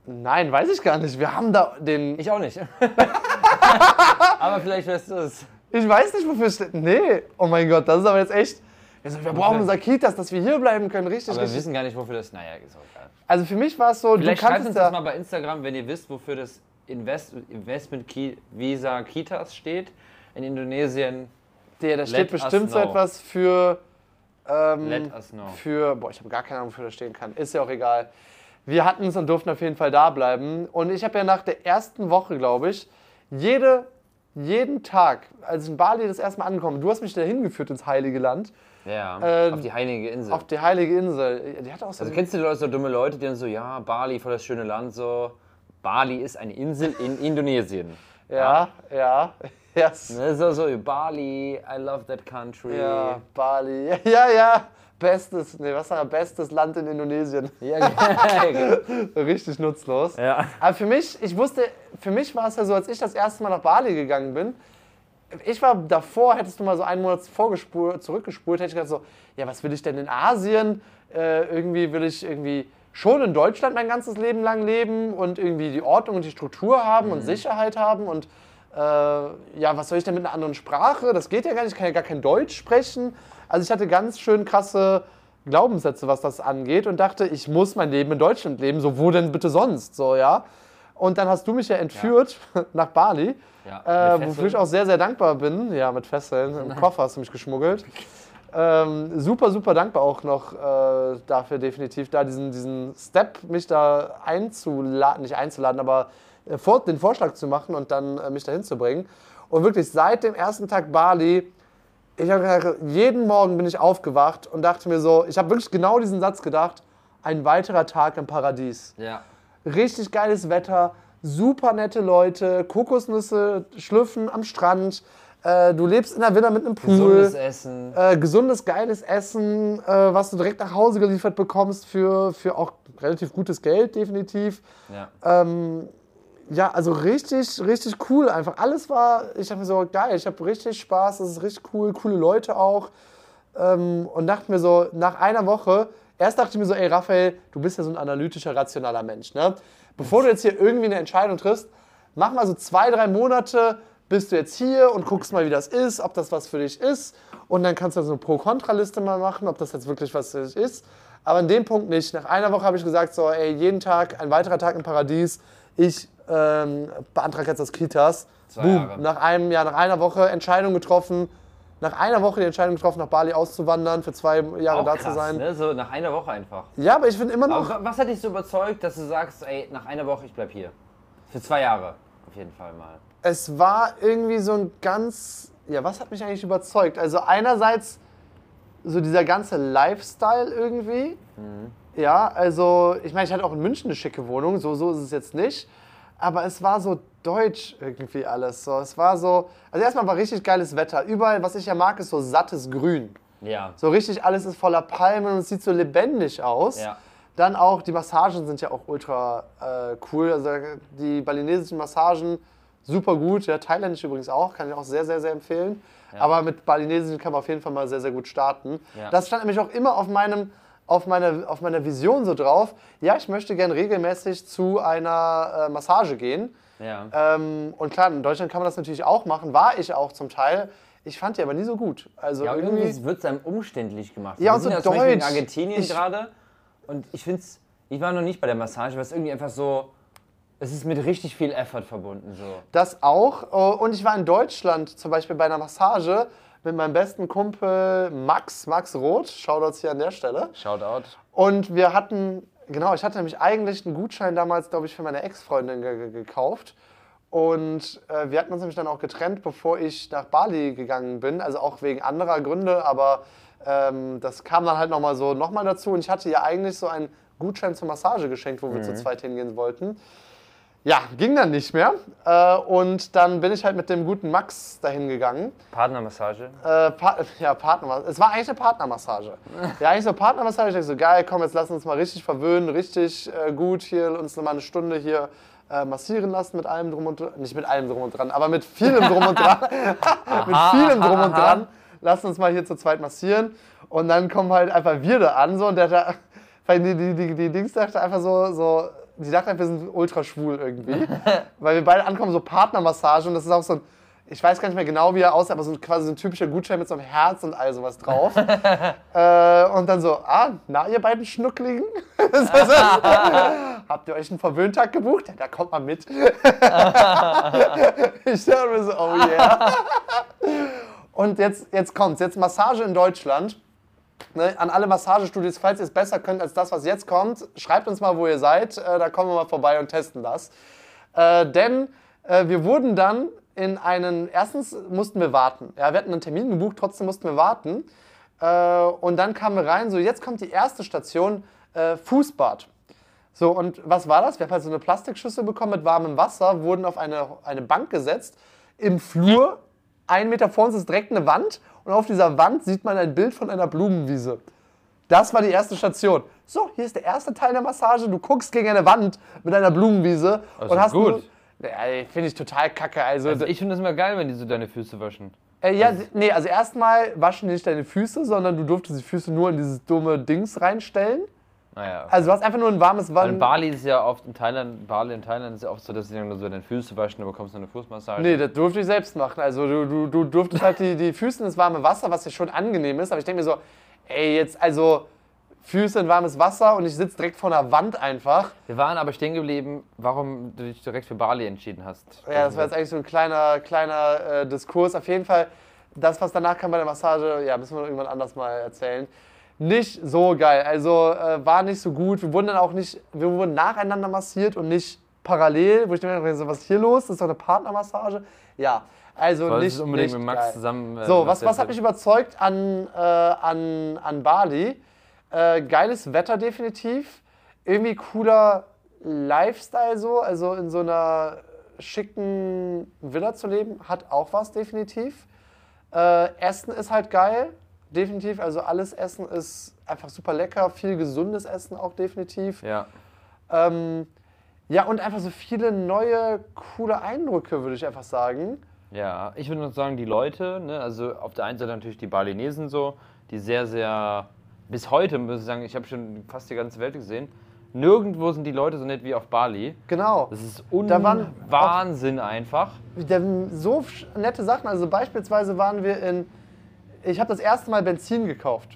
Nein, weiß ich gar nicht. Wir haben da den. Ich auch nicht. Aber vielleicht weißt du es. Weiß nicht, wofür es steht. Nee, oh mein Gott, das ist aber jetzt echt. Wir, so, wir brauchen unser Kitas, dass wir hier bleiben können. Richtig, Aber wir richtig. wissen gar nicht, wofür das. Naja, ist auch egal. Also für mich war es so, Vielleicht du schreibt kannst uns es das mal bei Instagram, wenn ihr wisst, wofür das Invest Investment Ki Visa Kitas steht in Indonesien. Der, da steht Let us bestimmt so know. etwas für. Ähm, Let us know. Für. Boah, ich habe gar keine Ahnung, wofür das stehen kann. Ist ja auch egal. Wir hatten es und durften auf jeden Fall da bleiben. Und ich habe ja nach der ersten Woche, glaube ich, jede, jeden Tag, als ich in Bali das erste Mal angekommen du hast mich da hingeführt ins Heilige Land, Ja, Ähm, auf die heilige Insel. auf die Heilige Insel. Die hat auch so. also kennst du die Leute, so dumme Leute, die dann so, ja, Bali, voll das schöne Land, so. Bali ist eine Insel in Indonesien. ja, ja. Yes. Ne, So, so, Bali, I love that country. Ja, Bali. Ja, ja. Bestes, nee, was war bestes Land in Indonesien. Ja. Richtig nutzlos. ja. Aber für mich, ich wusste, für mich war es ja so, als ich das erste Mal nach Bali gegangen bin, ich war davor, hättest du mal so einen Monat vorgespult, zurückgespult, hätte ich gedacht so, ja, was will ich denn in Asien? Äh, irgendwie will ich irgendwie schon in Deutschland mein ganzes Leben lang leben und irgendwie die Ordnung und die Struktur haben und Sicherheit haben und äh, ja, was soll ich denn mit einer anderen Sprache? Das geht ja gar nicht, ich kann ja gar kein Deutsch sprechen. Also ich hatte ganz schön krasse Glaubenssätze, was das angeht und dachte, ich muss mein Leben in Deutschland leben, so wo denn bitte sonst, so ja. Und dann hast du mich ja entführt nach Bali, Ja, äh, wofür ich auch sehr, sehr dankbar bin. Ja, mit Fesseln. Im Koffer hast du mich geschmuggelt. Ähm, super, super dankbar auch noch äh, dafür definitiv, da diesen, diesen Step, mich da einzuladen, nicht einzuladen, aber den Vorschlag zu machen und dann äh, mich dahin zu bringen. Und wirklich seit dem ersten Tag Bali, ich habe gesagt, jeden Morgen bin ich aufgewacht und dachte mir so, ich habe wirklich genau diesen Satz gedacht, ein weiterer Tag im Paradies Ja. richtig geiles Wetter, super nette Leute, Kokosnüsse schlüpfen am Strand. Äh, du lebst in der Villa mit einem Pool. Gesundes Essen. Äh, gesundes, geiles Essen, äh, was du direkt nach Hause geliefert bekommst für, für auch relativ gutes Geld, definitiv. Ja. Ähm, ja, also richtig, richtig cool einfach. Alles war, ich dachte mir so, geil, ich habe richtig Spaß, das ist richtig cool, coole Leute auch. Ähm, und dachte mir so, nach einer Woche, erst dachte ich mir so, ey Raphael, du bist ja so ein analytischer, rationaler Mensch. Ne? Bevor du jetzt hier irgendwie eine Entscheidung triffst, mach mal so zwei, drei Monate, bist du jetzt hier und guckst mal, wie das ist, ob das was für dich ist. Und dann kannst du so eine Pro-Kontra-Liste mal machen, ob das jetzt wirklich was für dich ist. Aber in dem Punkt nicht. Nach einer Woche habe ich gesagt, so, ey, jeden Tag, ein weiterer Tag im Paradies. Ich ähm, beantrage jetzt das Kitas. Zwei Boom. Jahre. Nach einem Jahr, nach einer Woche Entscheidung getroffen. Nach einer Woche die Entscheidung getroffen, nach Bali auszuwandern, für zwei Jahre Auch da krass, zu sein. Ne? So nach einer Woche einfach. Ja, aber ich finde immer noch. Aber was hat dich so überzeugt, dass du sagst, ey, nach einer Woche, ich bleib hier? Für zwei Jahre. Auf jeden Fall mal. es war irgendwie so ein ganz. Ja, was hat mich eigentlich überzeugt? Also, einerseits so dieser ganze Lifestyle irgendwie. Ja, also, ich meine, ich hatte auch in München eine schicke Wohnung, so, so ist es jetzt nicht. Aber es war so deutsch irgendwie alles. So. Es war so. Also, erstmal war richtig geiles Wetter. Überall, was ich ja mag, ist so sattes Grün. Ja. So richtig alles ist voller Palmen und es sieht so lebendig aus. Ja. Dann auch, die Massagen sind ja auch ultra äh, cool. Also die balinesischen Massagen, super gut. Ja, thailändisch übrigens auch, kann ich auch sehr, sehr, sehr empfehlen. Aber mit balinesischen kann man auf jeden Fall mal sehr, sehr gut starten. Ja. Das stand nämlich auch immer auf meinem auf meiner, auf meiner Vision so drauf, ja, ich möchte gern regelmäßig zu einer äh, Massage gehen. Ja. Ähm, und klar, in Deutschland kann man das natürlich auch machen, war ich auch zum Teil. Ich fand die aber nie so gut. Also Ja, irgendwie, irgendwie wird es einem umständlich gemacht. Ja, Wir und sind so ja zum Beispiel in deutsch. Argentinien gerade und ich finde es, ich war noch nicht bei der Massage, weil es irgendwie einfach so, es ist mit richtig viel Effort verbunden. So. Das auch. Oh, Und ich war in Deutschland zum Beispiel bei einer Massage mit meinem besten Kumpel Max, Max Roth, Shoutouts hier an der Stelle. Shoutout. Und wir hatten, genau, ich hatte nämlich eigentlich einen Gutschein damals, glaube ich, für meine Ex-Freundin ge ge gekauft. Und äh, wir hatten uns nämlich dann auch getrennt, bevor ich nach Bali gegangen bin. Also auch wegen anderer Gründe, aber ähm, das kam dann halt nochmal so nochmal dazu. Und ich hatte ihr eigentlich so einen Gutschein zur Massage geschenkt, wo wir zu zweit hingehen wollten. Ja, ging dann nicht mehr. Äh, und dann bin ich halt mit dem guten Max dahin gegangen. Partnermassage. Äh, pa ja, Partnermassage. Es war eigentlich eine Partnermassage. ja, eigentlich so eine Partnermassage. Ich dachte so, geil, komm, jetzt lass uns mal richtig verwöhnen, richtig äh, gut hier uns noch mal eine Stunde hier äh, massieren lassen mit allem drum und dran. Nicht mit allem drum und dran, aber mit vielem drum und dran. mit vielem drum und dran. Lass uns mal hier zu zweit massieren. Und dann kommen halt einfach wir da an so und der da, die, die, die, die Dings dachte einfach so, so die dachte einfach, wir sind ultra schwul irgendwie. weil wir beide ankommen, so Partnermassage und das ist auch so ein ich weiß gar nicht mehr genau, wie er aussah, aber so ein, quasi so ein typischer Gutschein mit so einem Herz und all sowas drauf. äh, und dann so, ah, na, ihr beiden Schnuckligen? Habt ihr euch einen Verwöhntag gebucht? Ja, da kommt mal mit. ich dachte mir so, oh yeah. und jetzt, jetzt kommt's, jetzt Massage in Deutschland. Ne, an alle Massagestudios, falls ihr es besser könnt als das, was jetzt kommt, schreibt uns mal, wo ihr seid. Äh, da kommen wir mal vorbei und testen das. Äh, denn äh, wir wurden dann in einen, erstens mussten wir warten. Ja, wir hatten einen Termin gebucht, trotzdem mussten wir warten. Äh, und dann kamen wir rein, so jetzt kommt die erste Station, äh, Fußbad. So, und was war das? Wir haben halt so eine Plastikschüssel bekommen mit warmem Wasser, wurden auf eine, eine Bank gesetzt, im Flur, ein Meter vor uns ist direkt eine Wand und auf dieser Wand sieht man ein Bild von einer Blumenwiese. Das war die erste Station. So, hier ist der erste Teil der Massage. Du guckst gegen eine Wand mit einer Blumenwiese Also und hast gut. Nur, ja, finde ich total kacke. Also, Also ich finde das immer geil, wenn die so deine Füße waschen. äh, ja, nee, also erstmal waschen die nicht deine Füße, sondern du durftest die Füße nur in dieses dumme Dings reinstellen. Naja. Also du hast einfach nur ein warmes Wasser. in Bali ist ja oft in Thailand, Bali in Thailand ist ja oft so, dass sie dann nur so deine Füße waschen, dann bekommst du eine Fußmassage. Nee, das durfte ich selbst machen. Also du, du, du durftest halt die, die Füße ins warme Wasser, was ja schon angenehm ist. Aber ich denke mir so, ey, jetzt also Füße in warmes Wasser und ich sitze direkt vor einer Wand einfach. Wir waren aber stehen geblieben, warum du dich direkt für Bali entschieden hast. Ja, das war jetzt eigentlich so ein kleiner, kleiner äh, Diskurs. Auf jeden Fall, das, was danach kam bei der Massage, ja, müssen wir irgendwann anders mal erzählen. Nicht so geil. Also äh, war nicht so gut. Wir wurden dann auch nicht, wir wurden nacheinander massiert und nicht parallel, wo ich mir dachte, so, was ist hier los? Das ist doch eine Partnermassage. Ja, also Wolltest nicht. unbedingt nicht mit Max geil. zusammen. äh, So, was, was hat mich überzeugt an, äh, an, an Bali? Äh, geiles Wetter definitiv. Irgendwie cooler Lifestyle so. Also in so einer schicken Villa zu leben, hat auch was definitiv. Äh, Essen ist halt geil, definitiv. Also alles Essen ist einfach super lecker. Viel gesundes Essen auch definitiv. Ja. Ähm, ja, und einfach so viele neue, coole Eindrücke, würde ich einfach sagen. Ja, ich würde noch sagen, die Leute, ne, also auf der einen Seite natürlich die Balinesen so, die sehr, sehr, bis heute muss ich sagen, ich habe schon fast die ganze Welt gesehen, nirgendwo sind die Leute so nett wie auf Bali. Genau. Das ist Da un Wahnsinn einfach. Da so nette Sachen. Also beispielsweise waren wir in. Ich habe das erste Mal Benzin gekauft.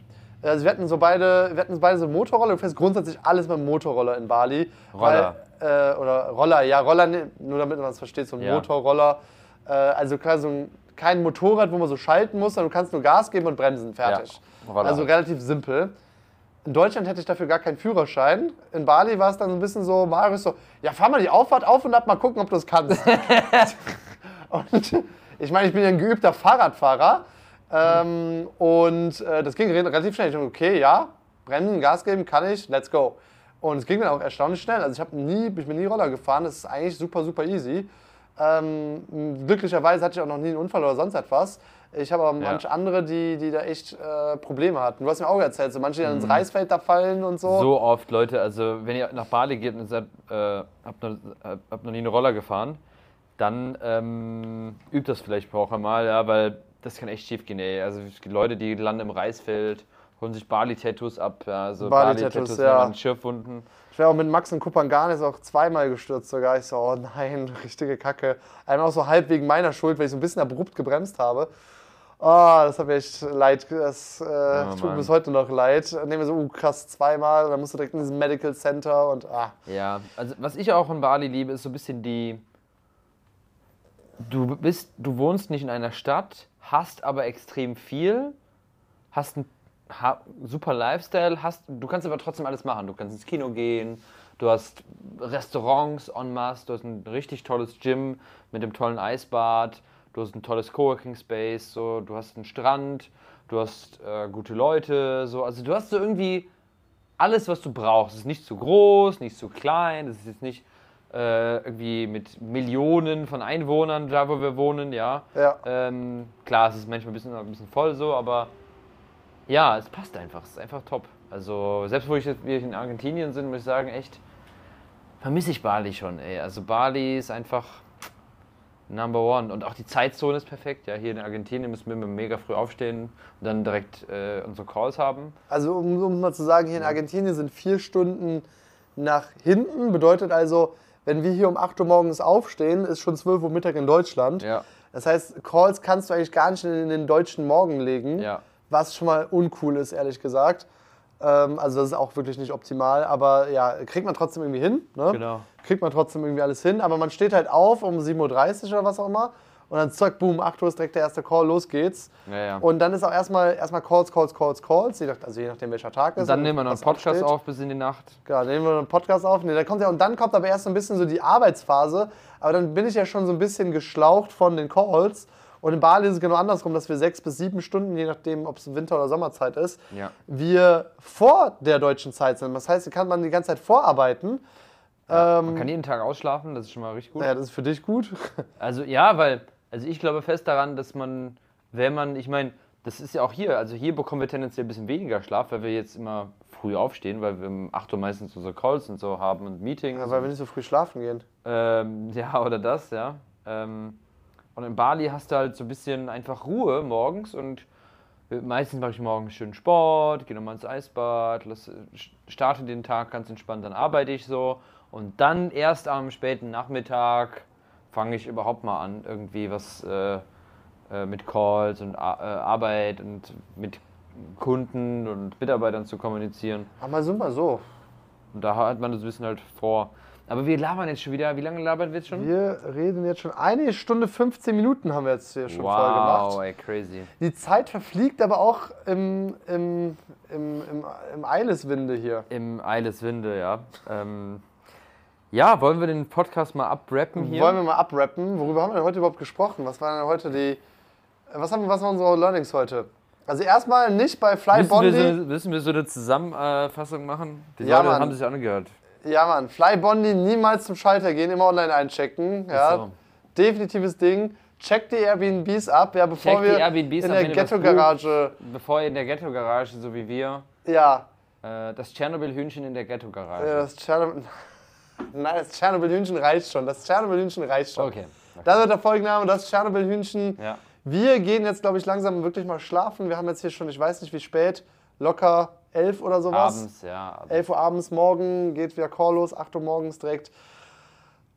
Also wir hatten so beide, wir hatten beide so Motorroller. Du fährst grundsätzlich alles mit dem Motorroller in Bali. Roller. Weil, äh, oder Roller, ja, Roller, ne- nur damit man es versteht, so ein Ja. Motorroller. Äh, also quasi so ein, kein Motorrad, wo man so schalten muss, sondern du kannst nur Gas geben und bremsen, fertig. Ja, also relativ simpel. In Deutschland hätte ich dafür gar keinen Führerschein. In Bali war es dann so ein bisschen so, Marius so, ja, fahr mal die Auffahrt auf und ab, mal gucken, ob du es kannst. und ich meine, ich bin ja ein geübter Fahrradfahrer. Ähm, und äh, das ging re- relativ schnell. Ich dachte, okay, ja, bremsen, Gas geben, kann ich, let's go. Und es ging dann auch erstaunlich schnell. Also ich habe nie, ich bin nie Roller gefahren. Das ist eigentlich super, super easy. Ähm, glücklicherweise hatte ich auch noch nie einen Unfall oder sonst etwas. Ich habe aber Ja. manche andere, die, die da echt äh, Probleme hatten. Du hast mir auch erzählt, so manche, die dann ins Reisfeld da fallen und so. So oft, Leute, also wenn ihr nach Bali geht und seid, äh, habt, noch, habt noch nie eine Roller gefahren, dann ähm, übt das vielleicht auch einmal, ja, weil das kann echt schief gehen, ey. Also Leute, die landen im Reisfeld, holen sich Bali-Tattoos ab, ja, so Bali-Tattoos, Bali ja. ja. Schürfwunden. Ich wäre auch mit Max und Kupanganis auch zweimal gestürzt sogar. Ich so, oh nein, richtige Kacke. Einmal auch so halb wegen meiner Schuld, weil ich so ein bisschen abrupt gebremst habe. Oh, das hat mir echt leid. Das äh, tut mir bis heute noch leid. Dann nehmen wir so, uh, krass, zweimal. Und dann musst du direkt in dieses Medical Center und ah. Ja, also was ich auch in Bali liebe, ist so ein bisschen die. Du bist, du wohnst nicht in einer Stadt, hast aber extrem viel, hast einen super Lifestyle, hast, du kannst aber trotzdem alles machen. Du kannst ins Kino gehen, du hast Restaurants en masse, du hast ein richtig tolles Gym mit dem tollen Eisbad, du hast ein tolles Coworking Space, so, du hast einen Strand, du hast äh, gute Leute, so, also du hast so irgendwie alles, was du brauchst. Es ist nicht zu groß, nicht zu klein, es ist jetzt nicht äh, irgendwie mit Millionen von Einwohnern da, wo wir wohnen, ja. Ja. Ähm, klar, es ist manchmal ein bisschen, ein bisschen voll so, aber ja, es passt einfach, es ist einfach top. Also selbst wo ich jetzt wir in Argentinien sind, muss ich sagen, echt vermisse ich Bali schon, ey. Also Bali ist einfach Number One. Und auch die Zeitzone ist perfekt. Ja, hier in Argentinien müssen wir immer mega früh aufstehen und dann direkt äh, unsere Calls haben. Also um, um mal zu sagen, hier in Argentinien sind vier Stunden nach hinten. Bedeutet also, wenn wir hier um 8 Uhr morgens aufstehen, ist schon 12 Uhr Mittag in Deutschland. Ja. Das heißt, Calls kannst du eigentlich gar nicht in den deutschen Morgen legen, Ja. was schon mal uncool ist, ehrlich gesagt. Ähm, also das ist auch wirklich nicht optimal, aber ja, kriegt man trotzdem irgendwie hin. Ne? Genau. Kriegt man trotzdem irgendwie alles hin, aber man steht halt auf um 7.30 Uhr oder was auch immer und dann zack, boom, 8 Uhr ist direkt der erste Call, los geht's. Ja, ja. Und dann ist auch erstmal, erstmal Calls, Calls, Calls, Calls, also je nachdem welcher Tag ist. Dann und nehmen wir noch einen Podcast ansteht. auf bis in die Nacht. Genau, dann nehmen wir einen Podcast auf. Nee, dann kommt ja, und dann kommt aber erst so ein bisschen so die Arbeitsphase. Aber dann bin ich ja schon so ein bisschen geschlaucht von den Calls. Und in Bali ist es genau andersrum, dass wir sechs bis sieben Stunden, je nachdem, ob es Winter- oder Sommerzeit ist, Ja. wir vor der deutschen Zeit sind. Das heißt, hier kann man die ganze Zeit vorarbeiten. Ähm, Man kann jeden Tag ausschlafen, das ist schon mal richtig gut. ja, das ist für dich gut. Also ja, weil, also ich glaube fest daran, dass man, wenn man, ich meine, das ist ja auch hier, also hier bekommen wir tendenziell ein bisschen weniger Schlaf, weil wir jetzt immer früh aufstehen, weil wir um 8 Uhr meistens unsere Calls und so haben und Meetings. Ja, weil wir nicht so früh schlafen gehen. Ähm, ja, oder das, ja. Ähm, und in Bali hast du halt so ein bisschen einfach Ruhe morgens und meistens mache ich morgens schön Sport, gehe nochmal ins Eisbad, lass, starte den Tag ganz entspannt, dann arbeite ich so und dann erst am späten Nachmittag fange ich überhaupt mal an, irgendwie was äh, äh, mit Calls und Ar- äh, Arbeit und mit Kunden und Mitarbeitern zu kommunizieren. Aber mal so, mal so. Und da hat man das Wissen halt vor. Aber wir labern jetzt schon wieder. Wie lange labern wir jetzt schon? Wir reden jetzt schon eine Stunde 15 Minuten haben wir jetzt hier schon voll gemacht. Wow, ey, crazy. Die Zeit verfliegt aber auch im, im, im, im, im Eileswinde hier. Im Eileswinde, ja. Ähm, ja, wollen wir den Podcast mal abrappen hier? Wollen wir mal abrappen? Worüber haben wir denn heute überhaupt gesprochen? Was waren denn heute die. Was, haben, was waren unsere Learnings heute? Also erstmal nicht bei Fly müssen, wir Bondi. so, müssen wir so eine Zusammenfassung machen? Die Ja, Leute Mann. haben sich angehört. Ja, Mann. Fly Bondi niemals zum Schalter gehen, immer online einchecken. Ja. so. Definitives Ding. Checkt die Airbnbs ab, ja, bevor Checkt die wir in der Ghetto-Garage. Bevor ihr in der Ghetto-Garage, so wie wir, Ja, äh, das Tschernobyl-Hühnchen in der Ghetto-Garage. ja, das Tschernobyl. Nein, das Tschernobyl-Hühnchen reicht schon. Das Tschernobyl-Hühnchen reicht schon. Okay. Das wird der Folgenname, das Tschernobyl-Hühnchen. Ja. Wir gehen jetzt, glaube ich, langsam wirklich mal schlafen. Wir haben jetzt hier schon, ich weiß nicht wie spät, locker elf oder sowas. Abends, ja. abends. 11 Uhr abends, morgen geht wieder Call los, 8 Uhr morgens direkt.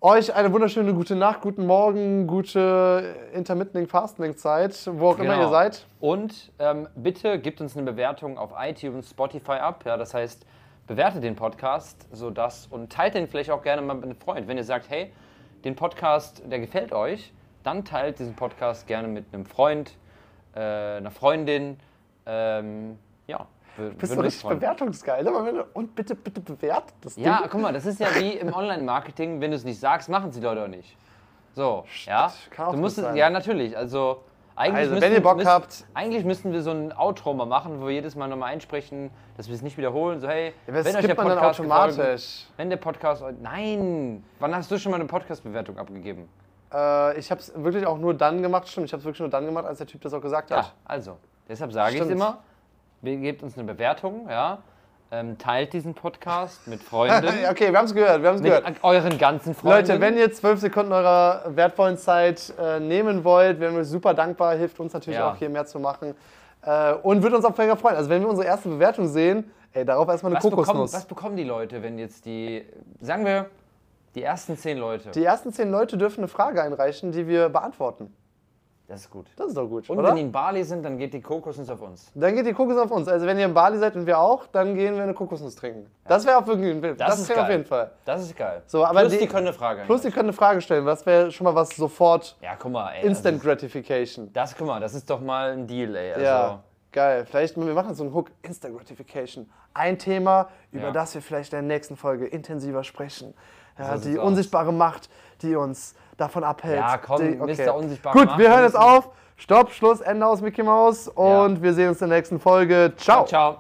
Euch eine wunderschöne gute Nacht, guten Morgen, gute Intermittent Fasting Zeit, wo auch immer Genau. ihr seid. Und ähm, bitte gebt uns eine Bewertung auf iTunes, Spotify ab. Ja, das heißt, bewertet den Podcast, sodass und teilt den vielleicht auch gerne mal mit einem Freund. Wenn ihr sagt, hey, den Podcast, der gefällt euch, dann teilt diesen Podcast gerne mit einem Freund, äh, einer Freundin. Ähm, ja, wür- Bist du mich richtig freuen. bewertungsgeil. Du- Und bitte, bitte bewertet das Ding. Ja, guck mal, das ist ja wie im Online-Marketing, wenn du es nicht sagst, machen sie Leute auch nicht. So, ja. kann auch du musst es, ja, natürlich. Also, eigentlich Also, müssen, wenn ihr Bock müssen, habt- Eigentlich müssten wir so ein Outro mal machen, wo wir jedes Mal nochmal einsprechen, dass wir es nicht wiederholen. So, hey, Ja, wenn euch der Podcast automatisch. gefallen- wenn der Podcast. Nein! Wann hast du schon mal eine Podcast-Bewertung abgegeben? Äh, ich habe es wirklich auch nur dann gemacht, stimmt, ich habe es wirklich nur dann gemacht, als der Typ das auch gesagt Ja, hat. also. Deshalb sage ich es immer. Gebt uns eine Bewertung, ja. Ähm, teilt diesen Podcast mit Freunden. Okay, wir haben es gehört, wir haben es gehört. euren ganzen Freunden. Leute, wenn ihr zwölf Sekunden eurer wertvollen Zeit äh, nehmen wollt, wären wir super dankbar, hilft uns natürlich Ja. auch hier mehr zu machen äh, und würde uns auch mega freuen. Also wenn wir unsere erste Bewertung sehen, ey, darauf erstmal eine Was bekommen, Kokosnuss. was bekommen die Leute, wenn jetzt die, sagen wir, die ersten zehn Leute? Die ersten zehn Leute dürfen eine Frage einreichen, die wir beantworten. Das ist gut. Das ist doch gut, Und oder? wenn die in Bali sind, dann geht die Kokosnuss auf uns. Dann geht die Kokosnuss auf uns. Also wenn ihr in Bali seid und wir auch, dann gehen wir eine Kokosnuss trinken. Das wäre auf, das Das auf jeden Fall. Das ist geil. So, aber Plus, die- die, können eine Frage Plus, die können eine Frage stellen. Das wäre schon mal was sofort Ja, guck mal, ey. Instant Das, Gratification. das, guck mal, das ist doch mal ein Deal, ey. Also, Ja, geil. Vielleicht, wir machen so einen Hook, Instant Gratification. Ein Thema, über Ja. das wir vielleicht in der nächsten Folge intensiver sprechen. Ja, So die sieht's aus. unsichtbare Macht, die uns davon abhält. Ja, komm, die, Mr. Unsichtbare Gut, wir hören jetzt auf. Stopp, Schluss, Ende aus Mickey Mouse. Und wir sehen uns in der nächsten Folge. Ciao. Ciao.